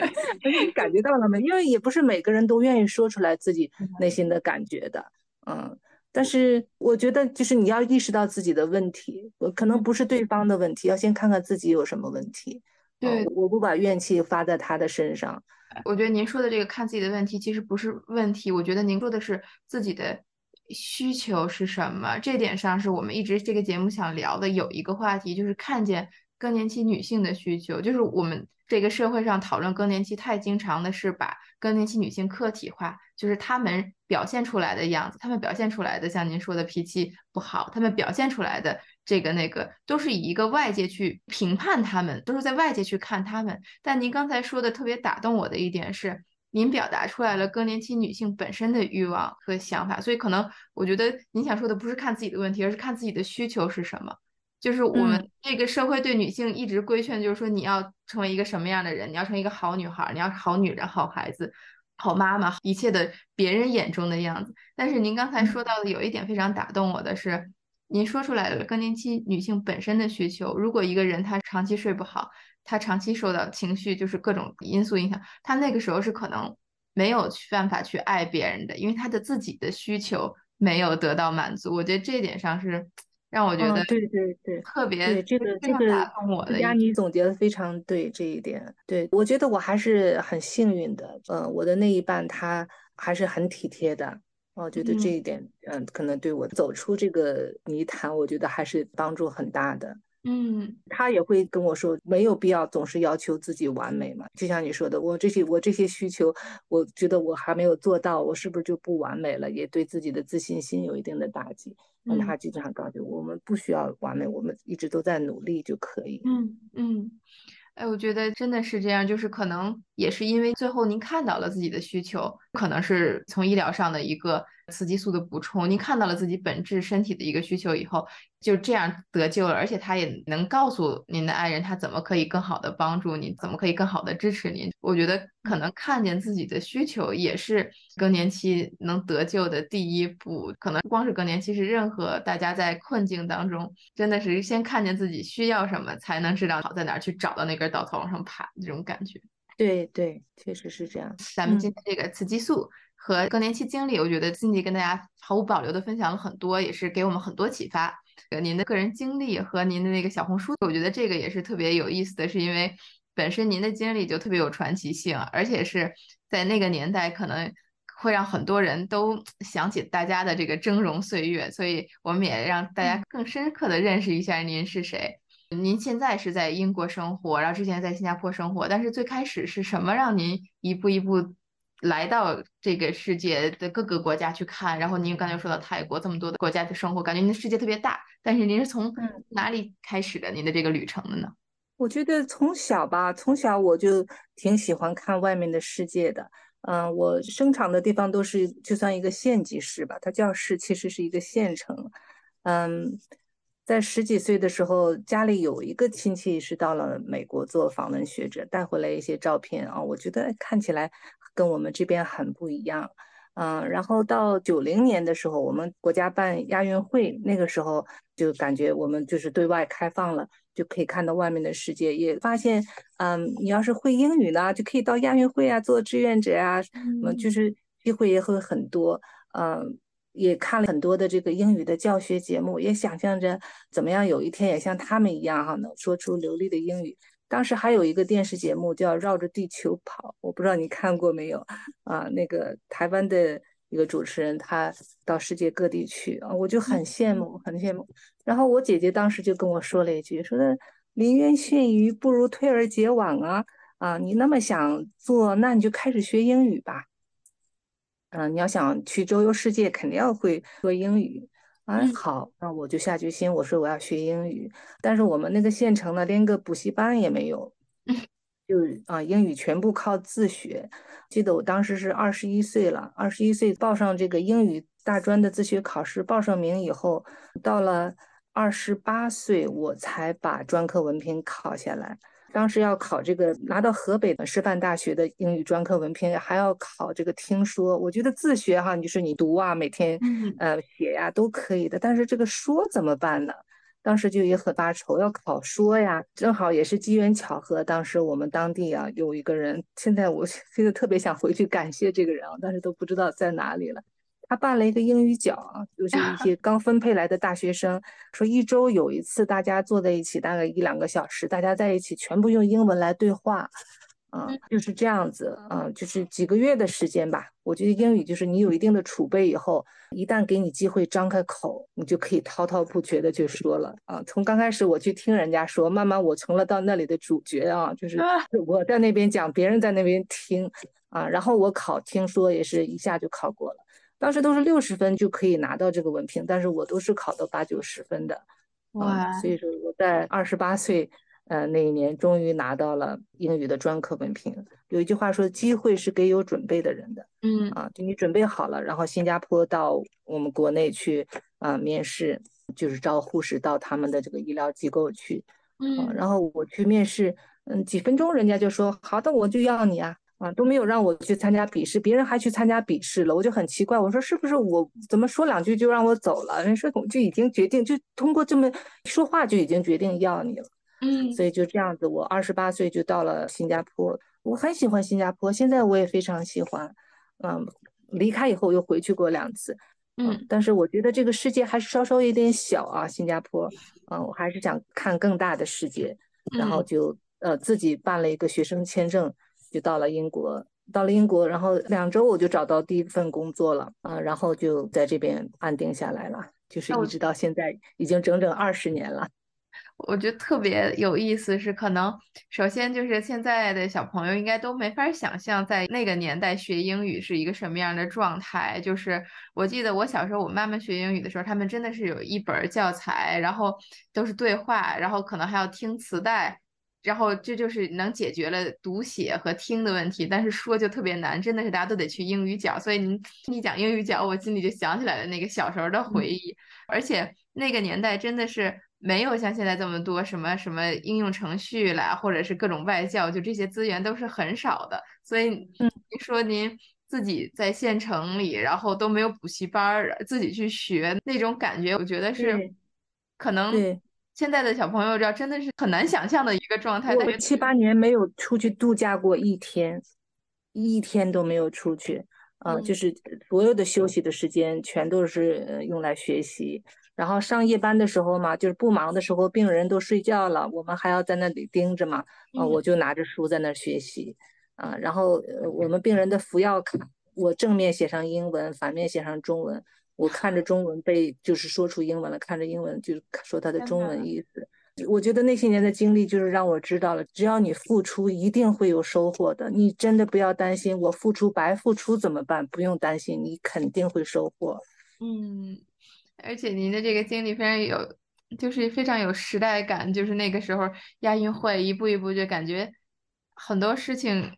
A: 你 感觉到了没？因为也不是每个人都愿意说出来自己内心的感觉的。嗯，但是我觉得就是你要意识到自己的问题，可能不是对方的问题，要先看看自己有什么问题。
B: 对，
A: 我不把怨气发在他的身上。
B: 我觉得您说的这个看自己的问题，其实不是问题。我觉得您说的是自己的需求是什么。这点上是我们一直这个节目想聊的。有一个话题就是看见更年期女性的需求，就是我们这个社会上讨论更年期太经常的是把更年期女性客体化，就是她们表现出来的样子，她们表现出来的像您说的脾气不好，她们表现出来的。这个那个都是以一个外界去评判他们，都是在外界去看他们。但您刚才说的特别打动我的一点是，您表达出来了更年期女性本身的欲望和想法。所以可能我觉得您想说的不是看自己的问题，而是看自己的需求是什么。就是我们这个社会对女性一直规劝，就是说你要成为一个什么样的人，你要成为一个好女孩，你要好女人、好孩子、好妈妈，一切的别人眼中的样子。但是您刚才说到的有一点非常打动我的是。您说出来了更年期女性本身的需求。如果一个人他长期睡不好，他长期受到情绪就是各种因素影响，他那个时候是可能没有办法去爱别人的，因为他的自己的需求没有得到满足。我觉得这一点上是让我觉得
A: 对对对
B: 特别
A: 这个这个
B: 打动我的。
A: 佳妮总结的非常对这一点，对我觉得我还是很幸运的。呃，我的那一半他还是很体贴的。我觉得这一点，嗯，可能对我走出这个泥潭，我觉得还是帮助很大的。
B: 嗯，
A: 他也会跟我说，没有必要总是要求自己完美嘛。就像你说的，我这些我这些需求，我觉得我还没有做到，我是不是就不完美了？也对自己的自信心有一定的打击。那他经常告诉我，我们不需要完美，我们一直都在努力就可以。
B: 嗯嗯。哎，我觉得真的是这样，就是可能也是因为最后您看到了自己的需求，可能是从医疗上的一个雌激素的补充，您看到了自己本质身体的一个需求以后。就这样得救了，而且他也能告诉您的爱人，他怎么可以更好的帮助你，怎么可以更好的支持您。我觉得可能看见自己的需求，也是更年期能得救的第一步。可能不光是更年期，是任何大家在困境当中，真的是先看见自己需要什么，才能知道好在哪儿去找到那根稻草往上爬这种感觉。
A: 对对，确实是这样。
B: 咱们今天这个雌激素和更年期经历，我觉得经历跟大家毫无保留的分享了很多，也是给我们很多启发。呃您的个人经历和您的那个小红书，我觉得这个也是特别有意思的，是因为本身您的经历就特别有传奇性，而且是在那个年代可能会让很多人都想起大家的这个峥嵘岁月，所以我们也让大家更深刻的认识一下您是谁。您现在是在英国生活，然后之前在新加坡生活，但是最开始是什么让您一步一步？来到这个世界的各个国家去看，然后您刚才说到泰国这么多的国家的生活，感觉您的世界特别大。但是您是从哪里开始的您的这个旅程的呢？
A: 我觉得从小吧，从小我就挺喜欢看外面的世界的。嗯，我生长的地方都是就算一个县级市吧，它叫市，其实是一个县城。嗯，在十几岁的时候，家里有一个亲戚是到了美国做访问学者，带回来一些照片啊，我觉得看起来。跟我们这边很不一样，嗯，然后到九零年的时候，我们国家办亚运会，那个时候就感觉我们就是对外开放了，就可以看到外面的世界，也发现，嗯，你要是会英语呢，就可以到亚运会啊做志愿者啊，嗯，就是机会也会很多，嗯，也看了很多的这个英语的教学节目，也想象着怎么样有一天也像他们一样哈，能说出流利的英语。当时还有一个电视节目叫《绕着地球跑》，我不知道你看过没有啊？那个台湾的一个主持人，他到世界各地去啊，我就很羡慕，很羡慕。然后我姐姐当时就跟我说了一句，说的临渊羡鱼，不如退而结网啊啊！你那么想做，那你就开始学英语吧。嗯，你要想去周游世界，肯定要会说英语。啊，好，那我就下决心，我说我要学英语。但是我们那个县城呢，连个补习班也没有，就啊，英语全部靠自学。记得我当时是二十一岁了，二十一岁报上这个英语大专的自学考试，报上名以后，到了二十八岁，我才把专科文凭考下来。当时要考这个拿到河北的师范大学的英语专科文凭，还要考这个听说。我觉得自学哈，就是你读啊，每天呃写呀都可以的。但是这个说怎么办呢？当时就也很发愁，要考说呀。正好也是机缘巧合，当时我们当地啊有一个人，现在我 现在特别想回去感谢这个人啊，但是都不知道在哪里了。他办了一个英语角啊，就是一些刚分配来的大学生，说一周有一次，大家坐在一起，大概一两个小时，大家在一起全部用英文来对话，啊，就是这样子，啊，就是几个月的时间吧。我觉得英语就是你有一定的储备以后，一旦给你机会张开口，你就可以滔滔不绝的去说了啊。从刚开始我去听人家说，慢慢我成了到那里的主角啊，就是我在那边讲，别人在那边听啊，然后我考听说也是一下就考过了。当时都是六十分就可以拿到这个文凭，但是我都是考到八九十分的，哇！所以说我在二十八岁，呃那一年终于拿到了英语的专科文凭。有一句话说，机会是给有准备的人的，
B: 嗯
A: 啊，就你准备好了，然后新加坡到我们国内去啊面试，就是招护士到他们的这个医疗机构去，
B: 嗯，
A: 然后我去面试，嗯，几分钟人家就说好的，我就要你啊。啊，都没有让我去参加笔试，别人还去参加笔试了，我就很奇怪，我说是不是我怎么说两句就让我走了？人说就已经决定，就通过这么说话就已经决定要你了，
B: 嗯，
A: 所以就这样子，我二十八岁就到了新加坡，我很喜欢新加坡，现在我也非常喜欢，嗯，离开以后又回去过两次，
B: 嗯，
A: 但是我觉得这个世界还是稍稍有点小啊，新加坡，嗯，我还是想看更大的世界，然后就呃自己办了一个学生签证。就到了英国，到了英国，然后两周我就找到第一份工作了啊，然后就在这边安定下来了，就是一直到现在已经整整二十年了。
B: 我觉得特别有意思，是可能首先就是现在的小朋友应该都没法想象，在那个年代学英语是一个什么样的状态。就是我记得我小时候，我妈妈学英语的时候，他们真的是有一本教材，然后都是对话，然后可能还要听磁带。然后这就是能解决了读写和听的问题，但是说就特别难，真的是大家都得去英语角。所以您你讲英语角，我心里就想起来了那个小时候的回忆。而且那个年代真的是没有像现在这么多什么什么应用程序啦，或者是各种外教，就这些资源都是很少的。所以您说您自己在县城里，然后都没有补习班儿，自己去学那种感觉，我觉得是可能。现在的小朋友，这真的是很难想象的一个状态。
A: 我七八年没有出去度假过一天，一天都没有出去。啊，就是所有的休息的时间全都是用来学习。然后上夜班的时候嘛，就是不忙的时候，病人都睡觉了，我们还要在那里盯着嘛。啊，我就拿着书在那学习。啊，然后我们病人的服药卡，我正面写上英文，反面写上中文。我看着中文被，就是说出英文了；看着英文，就是说他的中文意思。我觉得那些年的经历，就是让我知道了，只要你付出，一定会有收获的。你真的不要担心，我付出白付出怎么办？不用担心，你肯定会收获。
B: 嗯，而且您的这个经历非常有，就是非常有时代感。就是那个时候亚运会，一步一步就感觉很多事情，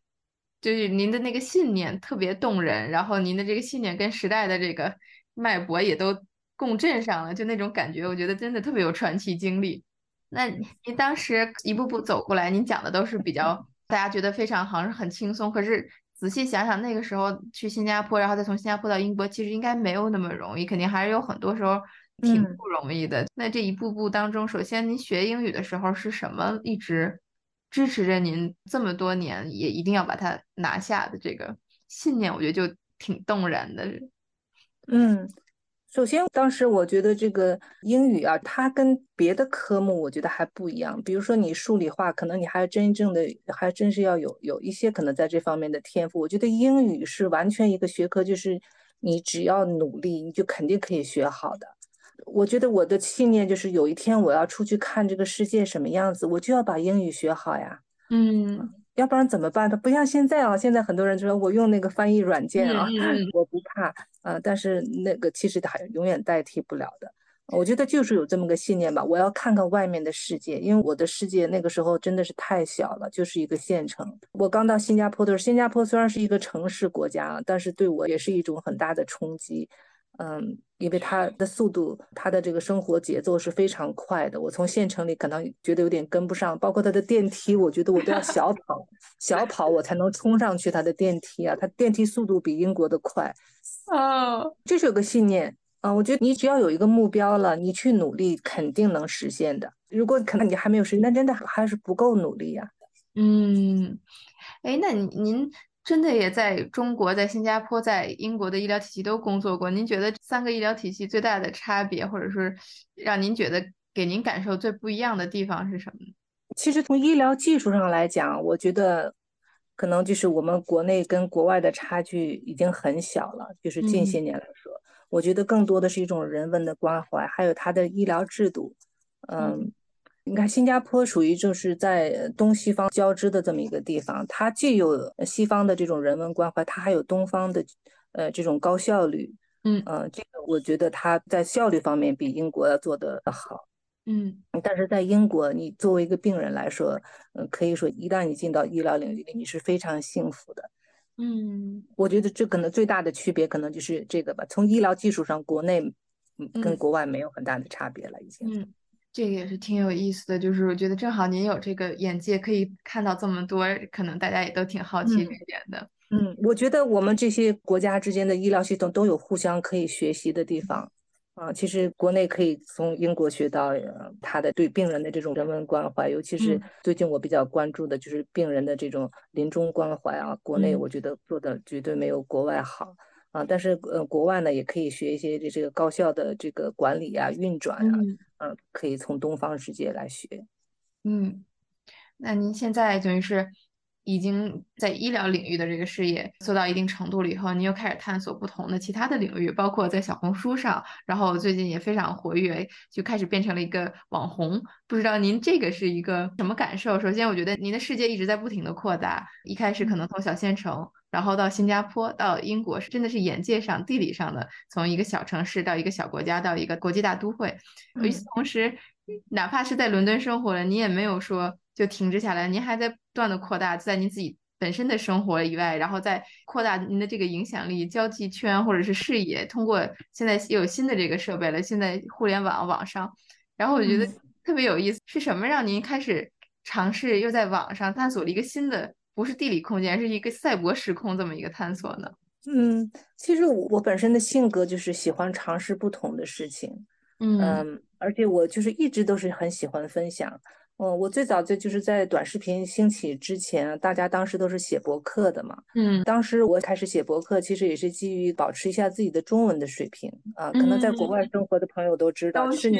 B: 就是您的那个信念特别动人。然后您的这个信念跟时代的这个。脉搏也都共振上了，就那种感觉，我觉得真的特别有传奇经历。那您当时一步步走过来，您讲的都是比较大家觉得非常好像是很轻松。可是仔细想想，那个时候去新加坡，然后再从新加坡到英国，其实应该没有那么容易，肯定还是有很多时候挺不容易的。那这一步步当中，首先您学英语的时候是什么一直支持着您这么多年也一定要把它拿下的这个信念？我觉得就挺动人的。
A: 嗯，首先当时我觉得这个英语啊，它跟别的科目我觉得还不一样。比如说你数理化，可能你还真正的还真是要有有一些可能在这方面的天赋。我觉得英语是完全一个学科，就是你只要努力，你就肯定可以学好的。我觉得我的信念就是，有一天我要出去看这个世界什么样子，我就要把英语学好呀。
B: 嗯，
A: 要不然怎么办？他不像现在啊，现在很多人说我用那个翻译软件啊，我不怕啊，但是那个其实它永远代替不了的。我觉得就是有这么个信念吧，我要看看外面的世界，因为我的世界那个时候真的是太小了，就是一个县城。我刚到新加坡的时候，新加坡虽然是一个城市国家，但是对我也是一种很大的冲击。嗯，因为他的速度，他的这个生活节奏是非常快的。我从县城里可能觉得有点跟不上，包括他的电梯，我觉得我都要小跑，小跑我才能冲上去他的电梯啊。他电梯速度比英国的快。
B: 哦，
A: 这是有个信念啊，我觉得你只要有一个目标了，你去努力，肯定能实现的。如果可能你还没有实现，那真的还是不够努力呀。
B: 嗯，哎，那您。真的也在中国、在新加坡、在英国的医疗体系都工作过。您觉得三个医疗体系最大的差别，或者说让您觉得给您感受最不一样的地方是什么？
A: 其实从医疗技术上来讲，我觉得可能就是我们国内跟国外的差距已经很小了。就是近些年来说，我觉得更多的是一种人文的关怀，还有它的医疗制度，嗯。你看，新加坡属于就是在东西方交织的这么一个地方，它既有西方的这种人文关怀，它还有东方的，呃，这种高效率。
B: 嗯，
A: 呃，这个我觉得它在效率方面比英国要做得好。
B: 嗯，
A: 但是在英国，你作为一个病人来说，嗯，可以说一旦你进到医疗领域里，你是非常幸福的。
B: 嗯，
A: 我觉得这可能最大的区别可能就是这个吧。从医疗技术上，国内跟国外没有很大的差别了，已经。
B: 嗯。这个也是挺有意思的，就是我觉得正好您有这个眼界，可以看到这么多，可能大家也都挺好奇这点的。
A: 嗯，我觉得我们这些国家之间的医疗系统都有互相可以学习的地方。啊，其实国内可以从英国学到他的对病人的这种人文关怀，尤其是最近我比较关注的就是病人的这种临终关怀啊。国内我觉得做的绝对没有国外好啊，但是呃，国外呢也可以学一些这这个高效的这个管理啊、运转啊。嗯，可以从东方世界来学。
B: 嗯，那您现在等于是已经在医疗领域的这个事业做到一定程度了以后，您又开始探索不同的其他的领域，包括在小红书上，然后最近也非常活跃，就开始变成了一个网红。不知道您这个是一个什么感受？首先，我觉得您的世界一直在不停的扩大，一开始可能从小县城。然后到新加坡，到英国是真的是眼界上、地理上的，从一个小城市到一个小国家，到一个国际大都会。与此同时，哪怕是在伦敦生活了，你也没有说就停滞下来，您还在不断的扩大，在您自己本身的生活以外，然后再扩大您的这个影响力、交际圈或者是视野。通过现在又有新的这个设备了，现在互联网网上，然后我觉得特别有意思，是什么让您开始尝试又在网上探索了一个新的？不是地理空间，是一个赛博时空这么一个探索呢。
A: 嗯，其实我我本身的性格就是喜欢尝试不同的事情，嗯，而且我就是一直都是很喜欢分享。嗯，我最早在就是在短视频兴起之前，大家当时都是写博客的嘛。
B: 嗯，
A: 当时我开始写博客，其实也是基于保持一下自己的中文的水平啊。可能在国外生活的朋友都知道，就是你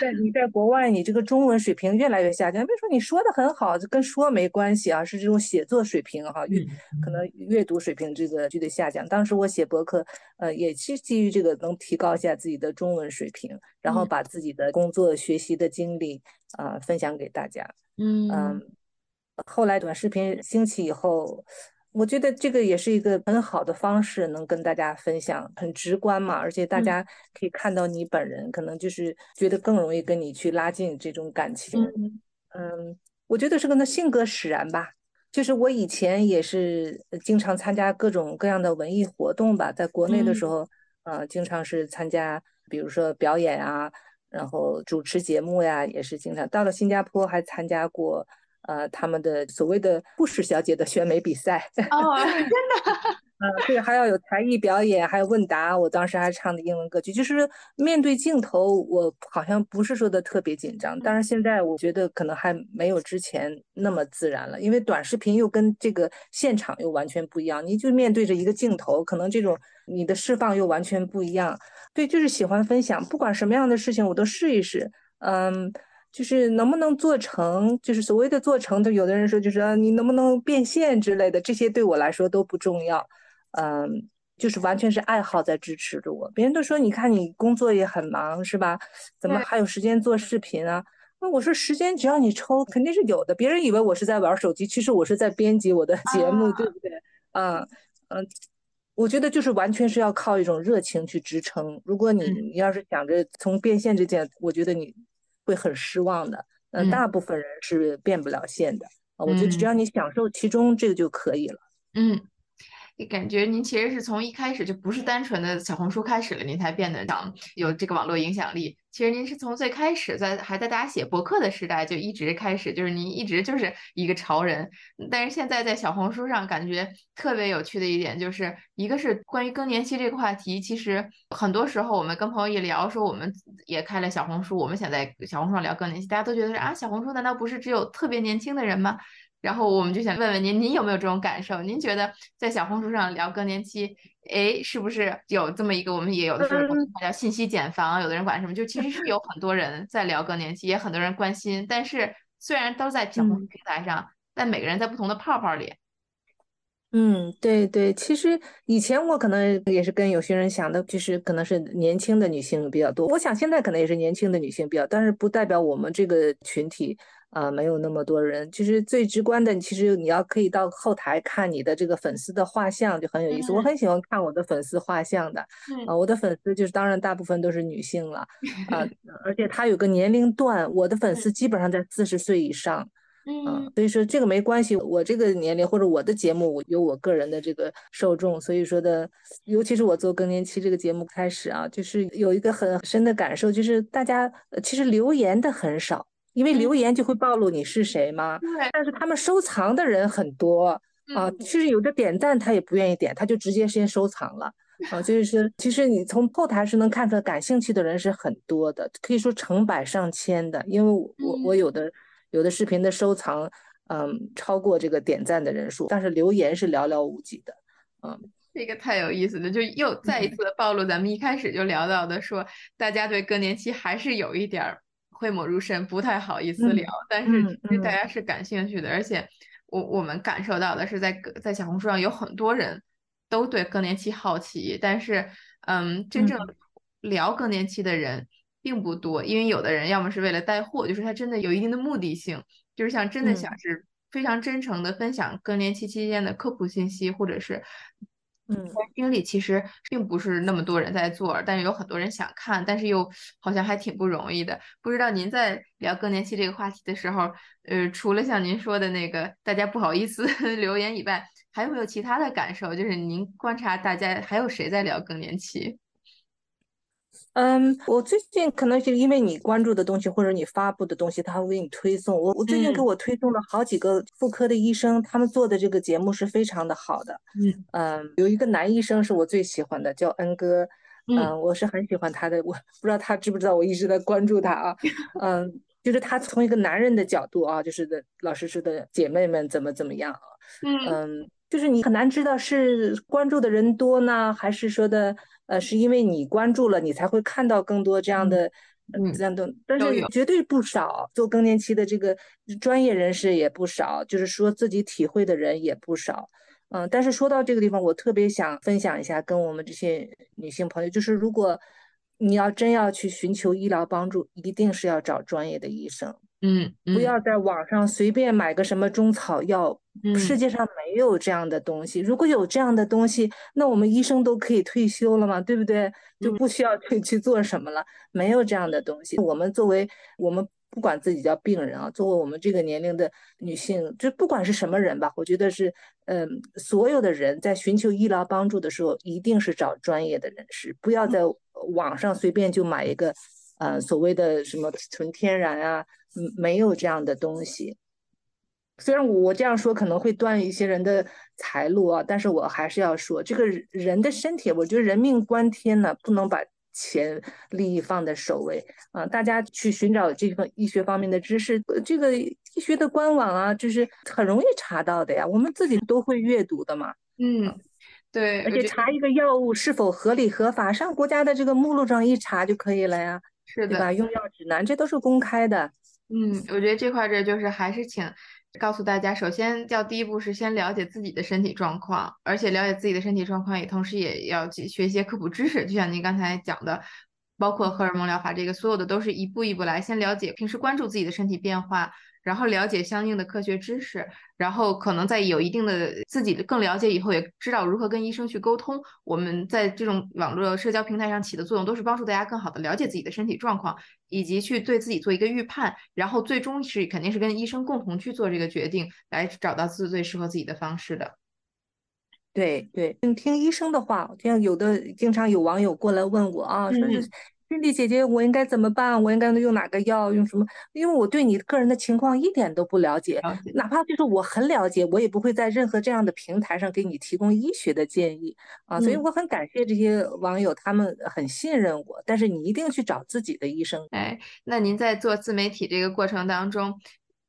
A: 在你在国外，你这个中文水平越来越下降。别说你说的很好，就跟说没关系啊，是这种写作水平哈，阅可能阅读水平这个就得下降。当时我写博客，呃，也是基于这个能提高一下自己的中文水平，然后把自己的工作学习的经历。啊，分享给大家。
B: 嗯
A: 后来短视频兴起以后，我觉得这个也是一个很好的方式，能跟大家分享，很直观嘛，而且大家可以看到你本人，可能就是觉得更容易跟你去拉近这种感情。嗯，我觉得是跟他性格使然吧。就是我以前也是经常参加各种各样的文艺活动吧，在国内的时候，呃，经常是参加，比如说表演啊。然后主持节目呀，也是经常到了新加坡，还参加过呃他们的所谓的护士小姐的选美比赛。
B: 哦，真的。
A: 嗯，对，还要有才艺表演，还有问答。我当时还唱的英文歌曲，就是面对镜头，我好像不是说的特别紧张。但是现在我觉得可能还没有之前那么自然了，因为短视频又跟这个现场又完全不一样。你就面对着一个镜头，可能这种你的释放又完全不一样。对，就是喜欢分享，不管什么样的事情我都试一试。嗯，就是能不能做成，就是所谓的做成都，有的人说就是啊你能不能变现之类的，这些对我来说都不重要。嗯，就是完全是爱好在支持着我。别人都说，你看你工作也很忙，是吧？怎么还有时间做视频啊？那我说时间只要你抽，肯定是有的。别人以为我是在玩手机，其实我是在编辑我的节目，对不对？嗯嗯，我觉得就是完全是要靠一种热情去支撑。如果你你要是想着从变现这件，我觉得你会很失望的。嗯，大部分人是变不了现的啊。我觉得只要你享受其中，这个就可以了。
B: 嗯。感觉您其实是从一开始就不是单纯的小红书开始了，您才变得长有这个网络影响力。其实您是从最开始在还在大家写博客的时代就一直开始，就是您一直就是一个潮人。但是现在在小红书上，感觉特别有趣的一点就是，一个是关于更年期这个话题，其实很多时候我们跟朋友一聊，说我们也开了小红书，我们想在小红书上聊更年期，大家都觉得啊，小红书难道不是只有特别年轻的人吗？然后我们就想问问您，您有没有这种感受？您觉得在小红书上聊更年期，哎，是不是有这么一个？我们也有的时候叫信息茧房，有的人管什么？就其实是有很多人在聊更年期，也很多人关心。但是虽然都在小红书平台上，但每个人在不同的泡泡里。
A: 嗯，对对，其实以前我可能也是跟有些人想的，就是可能是年轻的女性比较多。我想现在可能也是年轻的女性比较，但是不代表我们这个群体。啊，没有那么多人。其实最直观的，其实你要可以到后台看你的这个粉丝的画像，就很有意思。我很喜欢看我的粉丝画像的。啊，我的粉丝就是当然大部分都是女性了。啊，而且他有个年龄段，我的粉丝基本上在四十岁以上。
B: 嗯，
A: 所以说这个没关系，我这个年龄或者我的节目我有我个人的这个受众，所以说的，尤其是我做更年期这个节目开始啊，就是有一个很深的感受，就是大家其实留言的很少。因为留言就会暴露你是谁嘛，
B: 对。
A: 但是他们收藏的人很多啊，其实有的点赞他也不愿意点，他就直接先收藏了啊。就是其实你从后台是能看出来，感兴趣的人是很多的，可以说成百上千的。因为我我有的有的视频的收藏，嗯，超过这个点赞的人数，但是留言是寥寥无几的，嗯。
B: 这个太有意思了，就又再一次的暴露咱们一开始就聊到的，说大家对更年期还是有一点儿。讳莫如深，不太好意思聊，但是其实大家是感兴趣的，而且我我们感受到的是，在在小红书上有很多人都对更年期好奇，但是嗯，真正聊更年期的人并不多，因为有的人要么是为了带货，就是他真的有一定的目的性，就是像真的想是非常真诚的分享更年期期间的科普信息，或者是。
A: 嗯，
B: 经历其实并不是那么多人在做，但是有很多人想看，但是又好像还挺不容易的。不知道您在聊更年期这个话题的时候，呃，除了像您说的那个大家不好意思 留言以外，还有没有其他的感受？就是您观察大家还有谁在聊更年期？
A: 嗯，我最近可能是因为你关注的东西或者你发布的东西，他会给你推送。我我最近给我推送了好几个妇科的医生，他们做的这个节目是非常的好的。
B: 嗯
A: 嗯，有一个男医生是我最喜欢的，叫恩哥。嗯，我是很喜欢他的。我不知道他知不知道，我一直在关注他啊。嗯，就是他从一个男人的角度啊，就是的老师说的姐妹们怎么怎么样啊。嗯，就是你很难知道是关注的人多呢，还是说的。呃，是因为你关注了，你才会看到更多这样的，这样的，但是绝对不少。做更年期的这个专业人士也不少，就是说自己体会的人也不少。嗯，但是说到这个地方，我特别想分享一下，跟我们这些女性朋友，就是如果你要真要去寻求医疗帮助，一定是要找专业的医生。
B: 嗯，
A: 不要在网上随便买个什么中草药，世界上没有这样的东西。如果有这样的东西，那我们医生都可以退休了嘛，对不对？就不需要去去做什么了。没有这样的东西。我们作为我们不管自己叫病人啊，作为我们这个年龄的女性，就不管是什么人吧，我觉得是，嗯，所有的人在寻求医疗帮助的时候，一定是找专业的人士，不要在网上随便就买一个，呃，所谓的什么纯天然啊。没有这样的东西。虽然我这样说可能会断一些人的财路啊，但是我还是要说，这个人的身体，我觉得人命关天呢，不能把钱利益放在首位啊。大家去寻找这份医学方面的知识，这个医学的官网啊，就是很容易查到的呀。我们自己都会阅读的嘛。
B: 嗯，对。
A: 而且查一个药物是否合理合法，上国家的这个目录上一查就可以了呀。
B: 是的。
A: 对吧？用药指南这都是公开的。
B: 嗯，我觉得这块这就是还是请告诉大家，首先要第一步是先了解自己的身体状况，而且了解自己的身体状况也同时也要去学一些科普知识，就像您刚才讲的，包括荷尔蒙疗法这个，所有的都是一步一步来，先了解，平时关注自己的身体变化。然后了解相应的科学知识，然后可能在有一定的自己更了解以后，也知道如何跟医生去沟通。我们在这种网络社交平台上起的作用，都是帮助大家更好的了解自己的身体状况，以及去对自己做一个预判。然后最终是肯定是跟医生共同去做这个决定，来找到自最适合自己的方式的。
A: 对对，听听医生的话，听有的经常有网友过来问我啊，说是。心迪姐姐，我应该怎么办？我应该用哪个药？用什么？因为我对你个人的情况一点都不了解，哪怕就是我很了解，我也不会在任何这样的平台上给你提供医学的建议啊。所以我很感谢这些网友，他们很信任我。但是你一定去找自己的医生。
B: 哎，那您在做自媒体这个过程当中，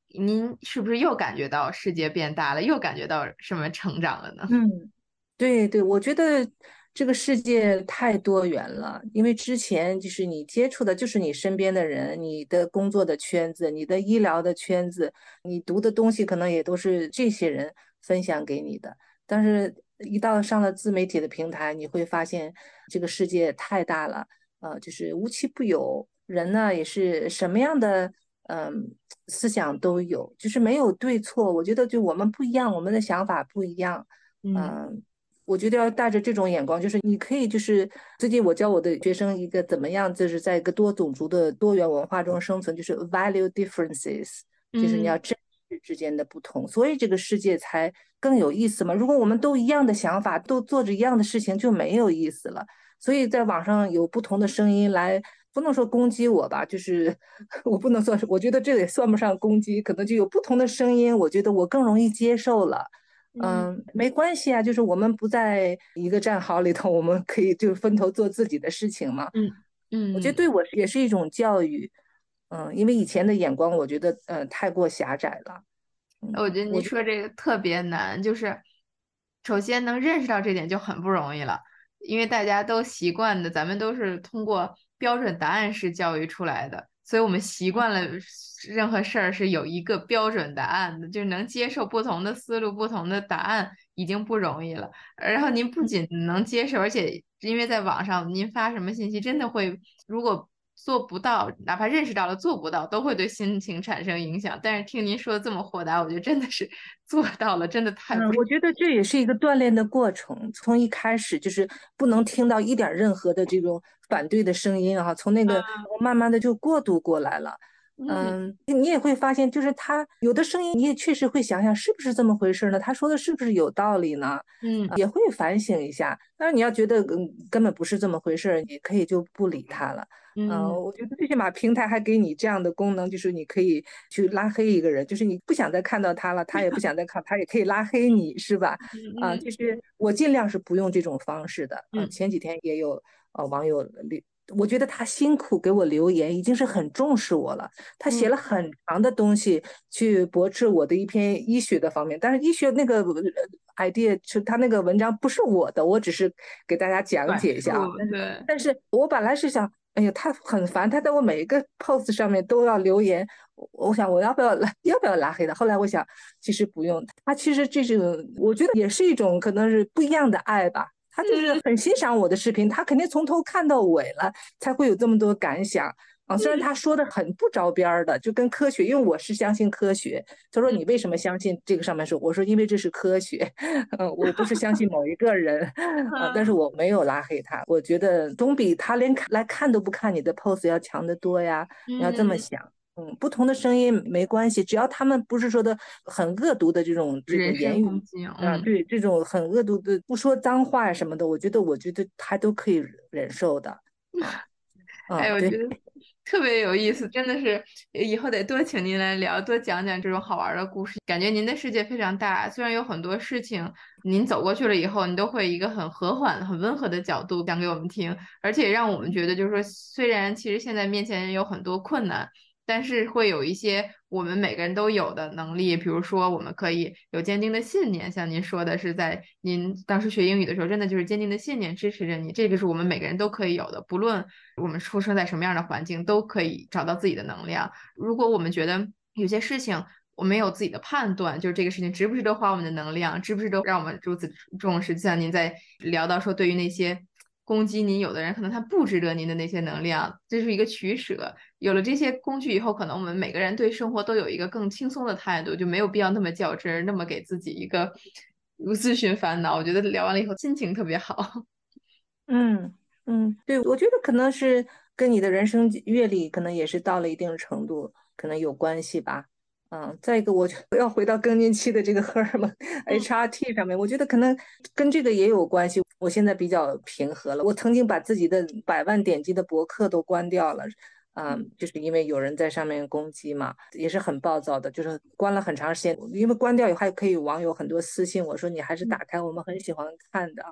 B: 您是不是又感觉到世界变大了？又感觉到什么成长了呢？
A: 嗯，对对，我觉得。这个世界太多元了，因为之前就是你接触的，就是你身边的人，你的工作的圈子，你的医疗的圈子，你读的东西可能也都是这些人分享给你的。但是，一到上了自媒体的平台，你会发现这个世界太大了，呃，就是无奇不有，人呢也是什么样的，嗯，思想都有，就是没有对错。我觉得就我们不一样，我们的想法不一样，嗯。我觉得要带着这种眼光，就是你可以，就是最近我教我的学生一个怎么样，就是在一个多种族的多元文化中生存，就是 value differences，就是你要正视之间的不同，所以这个世界才更有意思嘛。如果我们都一样的想法，都做着一样的事情，就没有意思了。所以在网上有不同的声音来，不能说攻击我吧，就是 我不能算是，我觉得这也算不上攻击，可能就有不同的声音，我觉得我更容易接受了。嗯，没关系啊，就是我们不在一个战壕里头，我们可以就分头做自己的事情嘛。
B: 嗯嗯，
A: 我觉得对我也是一种教育。嗯，因为以前的眼光，我觉得呃太过狭窄了。
B: 我觉得你说这个特别难，就是首先能认识到这点就很不容易了，因为大家都习惯的，咱们都是通过标准答案式教育出来的。所以我们习惯了，任何事儿是有一个标准答案的，就是能接受不同的思路、不同的答案已经不容易了。然后您不仅能接受，而且因为在网上您发什么信息，真的会如果。做不到，哪怕认识到了做不到，都会对心情产生影响。但是听您说的这么豁达，我觉得真的是 做到了，真的太……
A: 我觉得这也是一个锻炼的过程。从一开始就是不能听到一点任何的这种反对的声音啊，从那个慢慢的就过渡过来了。嗯，你也会发现，就是他有的声音，你也确实会想想是不是这么回事呢？他说的是不是有道理呢？
B: 嗯，
A: 也会反省一下。但是你要觉得嗯根本不是这么回事，你可以就不理他了。嗯，我觉得最起码平台还给你这样的功能，就是你可以去拉黑一个人，就是你不想再看到他了，他也不想再看，他也可以拉黑你，是吧？啊，就是我尽量是不用这种方式的。嗯，前几天也有呃网友留。我觉得他辛苦给我留言，已经是很重视我了。他写了很长的东西去驳斥我的一篇医学的方面，但是医学那个 idea 就他那个文章不是我的，我只是给大家讲解一下。
B: 对。
A: 但是我本来是想，哎呀，他很烦，他在我每一个 post 上面都要留言。我想我要不要拉，要不要拉黑他？后来我想，其实不用。他其实这种，我觉得也是一种可能是不一样的爱吧。他就是很欣赏我的视频，他肯定从头看到尾了，才会有这么多感想啊。虽然他说的很不着边儿的，就跟科学，因为我是相信科学。他说你为什么相信这个上面说？我说因为这是科学，嗯，我不是相信某一个人 啊。但是我没有拉黑他，我觉得总比他连看来看都不看你的 pose 要强得多呀。你要这么想。嗯，不同的声音没关系，只要他们不是说的很恶毒的这种这种言语啊，对这种很恶毒的不说脏话呀什么的，我觉得我觉得他都可以忍受的。
B: 哎，我觉得特别有意思，真的是以后得多请您来聊，多讲讲这种好玩的故事。感觉您的世界非常大，虽然有很多事情您走过去了以后，您都会一个很和缓、很温和的角度讲给我们听，而且让我们觉得就是说，虽然其实现在面前有很多困难。但是会有一些我们每个人都有的能力，比如说我们可以有坚定的信念，像您说的是在您当时学英语的时候，真的就是坚定的信念支持着你，这个是我们每个人都可以有的，不论我们出生在什么样的环境，都可以找到自己的能量。如果我们觉得有些事情我们有自己的判断，就是这个事情值不值得花我们的能量，值不值得让我们如此重视。就像您在聊到说，对于那些攻击您有的人，可能他不值得您的那些能量，这是一个取舍。有了这些工具以后，可能我们每个人对生活都有一个更轻松的态度，就没有必要那么较真，那么给自己一个如咨询烦恼。我觉得聊完了以后，心情特别好。
A: 嗯嗯，对，我觉得可能是跟你的人生阅历可能也是到了一定程度，可能有关系吧。嗯，再一个，我要回到更年期的这个荷尔蒙 HRT 上面，我觉得可能跟这个也有关系。我现在比较平和了。我曾经把自己的百万点击的博客都关掉了，嗯，就是因为有人在上面攻击嘛，也是很暴躁的，就是关了很长时间。因为关掉以后还可以网友很多私信我说你还是打开，我们很喜欢看的，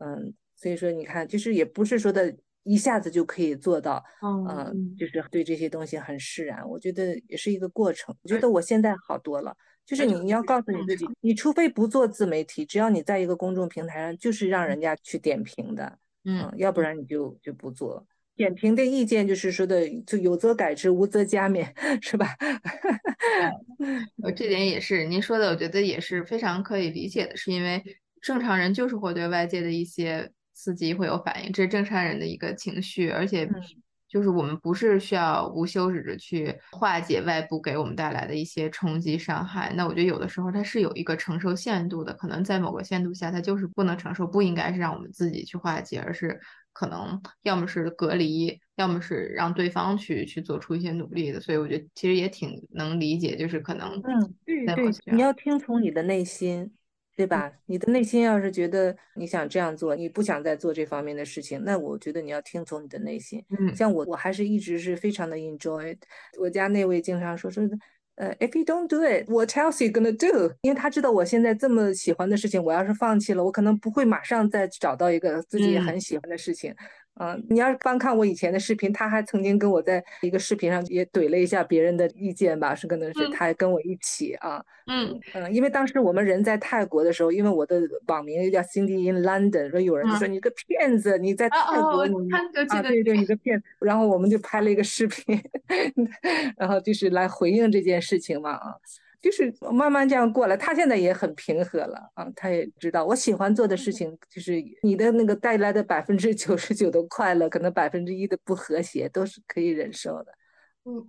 A: 嗯，所以说你看，就是也不是说的。一下子就可以做到，嗯，就是对这些东西很释然。我觉得也是一个过程。我觉得我现在好多了，就是你你要告诉你自己，你除非不做自媒体，只要你在一个公众平台上，就是让人家去点评的，嗯，要不然你就就不做。点评的意见就是说的，就有则改之，无则加勉，是吧？
B: 呃，这点也是您说的，我觉得也是非常可以理解的，是因为正常人就是会对外界的一些。刺激会有反应，这是正常人的一个情绪，而且就是我们不是需要无休止的去化解外部给我们带来的一些冲击伤害。那我觉得有的时候它是有一个承受限度的，可能在某个限度下，它就是不能承受，不应该是让我们自己去化解，而是可能要么是隔离，要么是让对方去去做出一些努力的。所以我觉得其实也挺能理解，就是可能
A: 嗯，对对，你要听从你的内心。对吧？你的内心要是觉得你想这样做，你不想再做这方面的事情，那我觉得你要听从你的内心。
B: 嗯，
A: 像我，我还是一直是非常的 enjoy。我家那位经常说说，呃，if you don't do it，what else you gonna do？因为他知道我现在这么喜欢的事情，我要是放弃了，我可能不会马上再找到一个自己也很喜欢的事情。嗯，你要是翻看我以前的视频，他还曾经跟我在一个视频上也怼了一下别人的意见吧，是可能是他还跟我一起啊，
B: 嗯。
A: 嗯，因为当时我们人在泰国的时候，因为我的网名又叫 Cindy in London，说有人就说你个骗子，你在泰国你啊对对，你个骗子，然后我们就拍了一个视频，然后就是来回应这件事情嘛啊。就是慢慢这样过来，他现在也很平和了啊，他也知道我喜欢做的事情，就是你的那个带来的百分之九十九的快乐，可能百分之一的不和谐都是可以忍受的。
B: 嗯，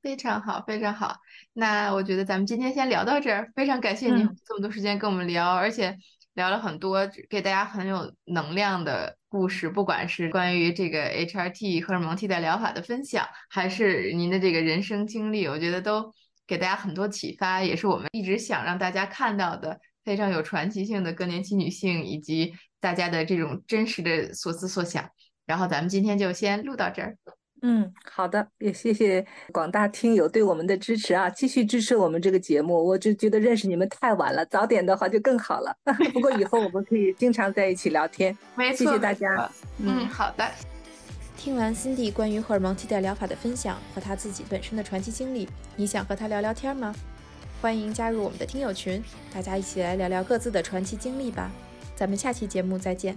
B: 非常好，非常好。那我觉得咱们今天先聊到这儿，非常感谢您这么多时间跟我们聊，而且聊了很多给大家很有能量的故事，不管是关于这个 HRT 荷尔蒙替代疗法的分享，还是您的这个人生经历，我觉得都。给大家很多启发，也是我们一直想让大家看到的非常有传奇性的更年期女性，以及大家的这种真实的所思所想。然后咱们今天就先录到这儿。
A: 嗯，好的，也谢谢广大听友对我们的支持啊，继续支持我们这个节目。我就觉得认识你们太晚了，早点的话就更好了。不过以后我们可以经常在一起聊天。
B: 没
A: 错，谢谢大家。
B: 嗯，好的。
D: 听完 Cindy 关于荷尔蒙替代疗法的分享和他自己本身的传奇经历，你想和他聊聊天吗？欢迎加入我们的听友群，大家一起来聊聊各自的传奇经历吧。咱们下期节目再见。